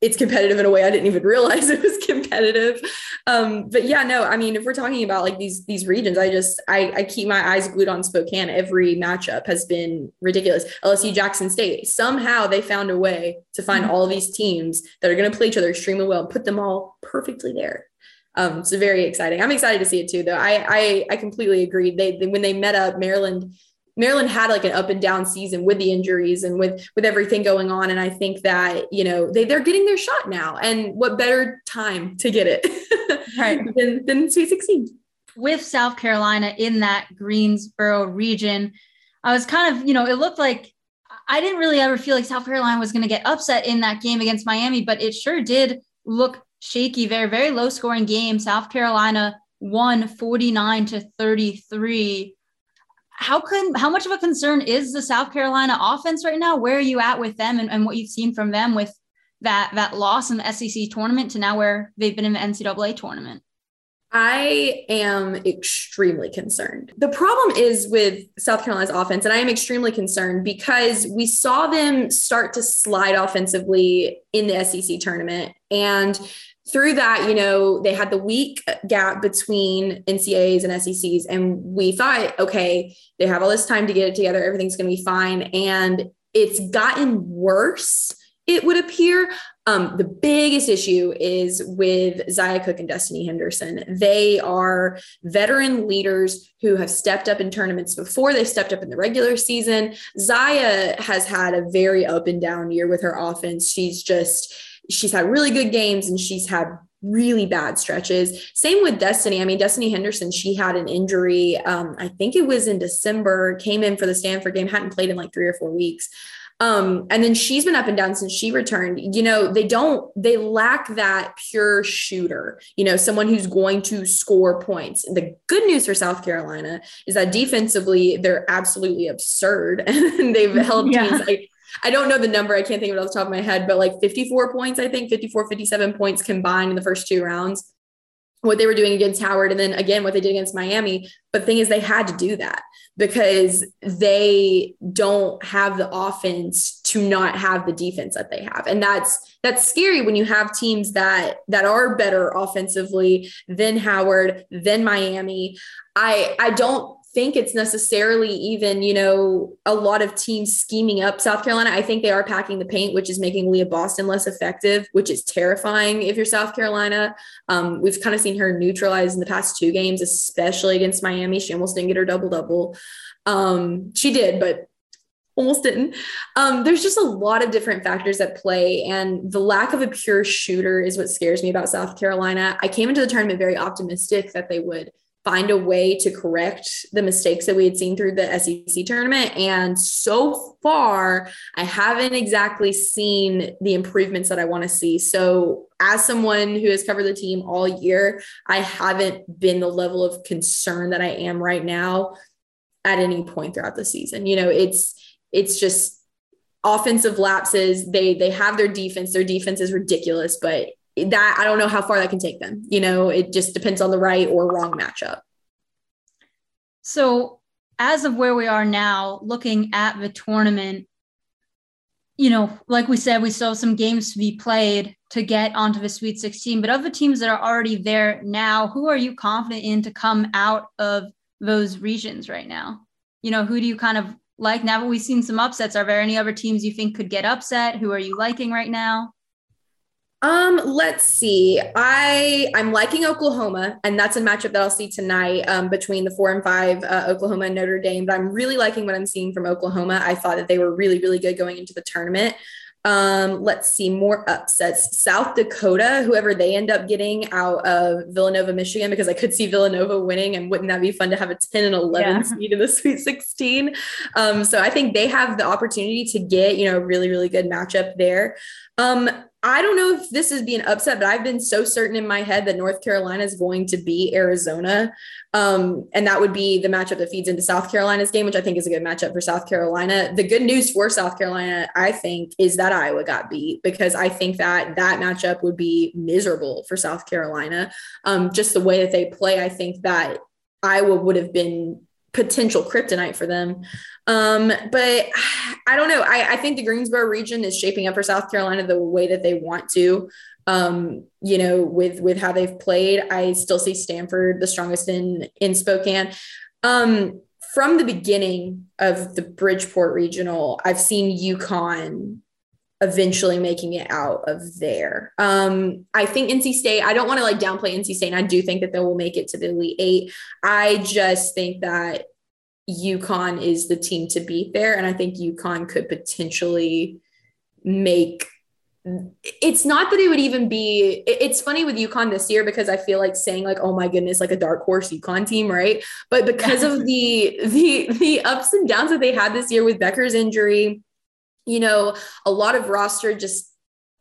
Speaker 6: it's competitive in a way I didn't even realize it was competitive. Um, but yeah, no, I mean, if we're talking about like these these regions, I just I, I keep my eyes glued on Spokane. Every matchup has been ridiculous. LSU Jackson State somehow they found a way to find mm-hmm. all these teams that are going to play each other extremely well and put them all perfectly there. Um, so very exciting. I'm excited to see it too, though. I I, I completely agree. They, they when they met up, Maryland Maryland had like an up and down season with the injuries and with with everything going on. And I think that, you know, they, they're getting their shot now. And what better time to get it right. than, than Sweet 16.
Speaker 1: With South Carolina in that Greensboro region, I was kind of, you know, it looked like I didn't really ever feel like South Carolina was going to get upset in that game against Miami, but it sure did look shaky, very, very low scoring game. South Carolina won 49 to 33. How can how much of a concern is the South Carolina offense right now? Where are you at with them and, and what you've seen from them with that that loss in the SEC tournament to now where they've been in the NCAA tournament?
Speaker 6: I am extremely concerned. The problem is with South Carolina's offense, and I am extremely concerned because we saw them start to slide offensively in the SEC tournament. And through that, you know, they had the week gap between NCAAs and SECs. And we thought, okay, they have all this time to get it together. Everything's going to be fine. And it's gotten worse it would appear. Um, the biggest issue is with Zia Cooke and Destiny Henderson. They are veteran leaders who have stepped up in tournaments before. They stepped up in the regular season. Zia has had a very up and down year with her offense. She's just, she's had really good games and she's had really bad stretches. Same with Destiny. I mean, Destiny Henderson, she had an injury. Um, I think it was in December, came in for the Stanford game, hadn't played in like three or four weeks. Um, and then she's been up and down since she returned. You know, they don't, they lack that pure shooter, you know, someone who's going to score points. The good news for South Carolina is that defensively, they're absolutely absurd. and they've held yeah. teams like, I don't know the number. I can't think of it off the top of my head, but like 54 points, I think 54, 57 points combined in the first two rounds what they were doing against Howard and then again what they did against Miami. But thing is, they had to do that because they don't have the offense to not have the defense that they have. And that's that's scary when you have teams that that are better offensively than Howard, than Miami. I I don't think it's necessarily even, you know, a lot of teams scheming up South Carolina. I think they are packing the paint, which is making Aliyah Boston less effective, which is terrifying if you're South Carolina. Um, we've kind of seen her neutralized in the past two games, especially against Miami. She almost didn't get her double double. Um, she did, but almost didn't. Um, there's just a lot of different factors at play, and the lack of a pure shooter is what scares me about South Carolina. I came into the tournament very optimistic that they would find a way to correct the mistakes that we had seen through the SEC tournament. And so far, I haven't exactly seen the improvements that I want to see. So, as someone who has covered the team all year, I haven't been the level of concern that I am right now at any point throughout the season. You know, it's it's just offensive lapses. They they have their defense. Their defense is ridiculous, but that I don't know how far that can take them. You know, it just depends on the right or wrong matchup.
Speaker 1: So, as of where we are now, looking at the tournament, you know, like we said, we still have some games to be played to get onto the Sweet 16. But of the teams that are already there now, who are you confident in to come out of those regions right now? You know, who do you kind of like now that we've seen some upsets? Are there any other teams you think could get upset? Who are you liking right now?
Speaker 6: Um, let's see. I I'm liking Oklahoma, and that's a matchup that I'll see tonight um, between the four and five uh, Oklahoma and Notre Dame. But I'm really liking what I'm seeing from Oklahoma. I thought that they were really really good going into the tournament. Um, let's see more upsets. South Dakota, whoever they end up getting out of Villanova, Michigan, because I could see Villanova winning, and wouldn't that be fun to have a 10 and 11 yeah. seed in the Sweet 16? Um, so I think they have the opportunity to get, you know, a really, really good matchup there. Um, I don't know if this is being upset, but I've been so certain in my head that North Carolina is going to be Arizona. Um, and that would be the matchup that feeds into South Carolina's game, which I think is a good matchup for South Carolina. The good news for South Carolina, I think, is that Iowa got beat because I think that that matchup would be miserable for South Carolina. Um, just the way that they play, I think that Iowa would have been potential kryptonite for them. Um, but I don't know. I, I, think the Greensboro region is shaping up for South Carolina the way that they want to. Um, you know, with with how they've played, I still see Stanford the strongest in in Spokane. Um, from the beginning of the Bridgeport regional, I've seen UConn eventually making it out of there. Um, I think NC State, I don't want to like downplay NC State, and I do think that they will make it to the Elite Eight. I just think that UConn is the team to beat there. And I think UConn could potentially make it's not that it would even be it's funny with UConn this year because I feel like saying like oh my goodness like a dark horse UConn team right but because of the the the ups and downs that they had this year with Bueckers' injury you know a lot of roster just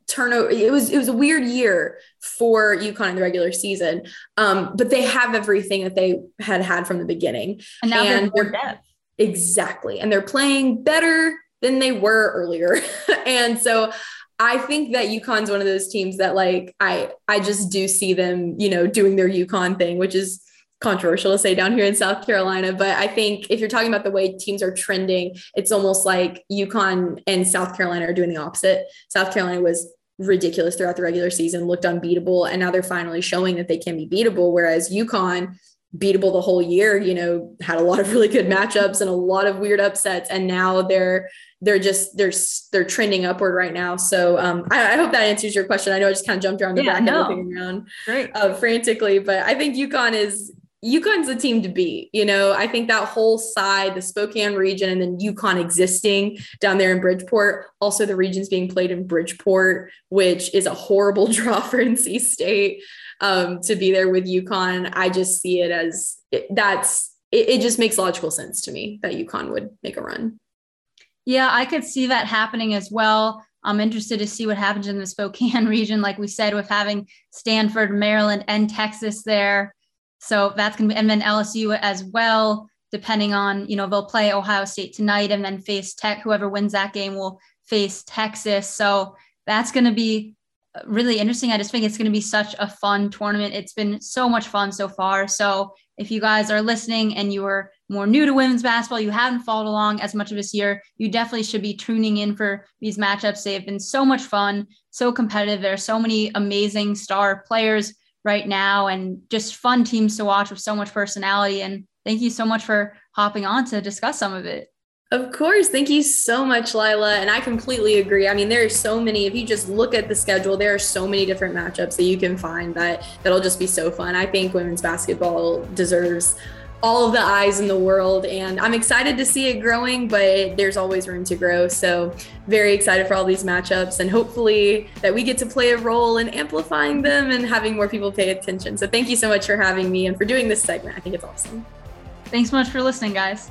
Speaker 6: turnover. It was it was a weird year for UConn in the regular season, um, but they have everything that they had had from the beginning.
Speaker 1: And now and they're, they're
Speaker 6: exactly, and they're playing better than they were earlier. and so I think that UConn's one of those teams that like I I just do see them, you know, doing their UConn thing, which is controversial to say down here in South Carolina, but I think if you're talking about the way teams are trending, it's almost like UConn and South Carolina are doing the opposite. South Carolina was ridiculous throughout the regular season, looked unbeatable, and now they're finally showing that they can be beatable. Whereas UConn beatable the whole year, you know, had a lot of really good matchups and a lot of weird upsets, and now they're they're just they're they're trending upward right now. So um, I, I, hope that answers your question. I know I just kind of jumped around the yeah, bracket no. looking around Great. Uh, frantically, but I think UConn is UConn's the team to beat. You know, I think that whole side, the Spokane region, and then UConn existing down there in Bridgeport. Also, the regions being played in Bridgeport, which is a horrible draw for NC State um, to be there with UConn. I just see it as it, that's it, it just makes logical sense to me that UConn would make a run.
Speaker 1: Yeah, I could see that happening as well. I'm interested to see what happens in the Spokane region, like we said, with having Stanford, Maryland, and Texas there. So that's going to be, and then LSU as well, depending on, you know, they'll play Ohio State tonight and then face Tech. Whoever wins that game will face Texas. So that's going to be uh, really interesting. I just think it's going to be such a fun tournament. It's been so much fun so far. So if you guys are listening and you are more new to women's basketball, you haven't followed along as much of this year, you definitely should be tuning in for these matchups. They have been so much fun, so competitive. There are so many amazing star players right now and just fun teams to watch with so much personality. And thank you so much for hopping on to discuss some of it.
Speaker 6: Of course. Thank you so much, Lila. And I completely agree. I mean, there are so many, if you just look at the schedule, there are so many different matchups that you can find that that'll just be so fun. I think women's basketball deserves all of the eyes in the world. And I'm excited to see it growing, but there's always room to grow. So, very excited for all these matchups and hopefully that we get to play a role in amplifying them and having more people pay attention. So, thank you so much for having me and for doing this segment. I think it's awesome.
Speaker 1: Thanks so much for listening, guys.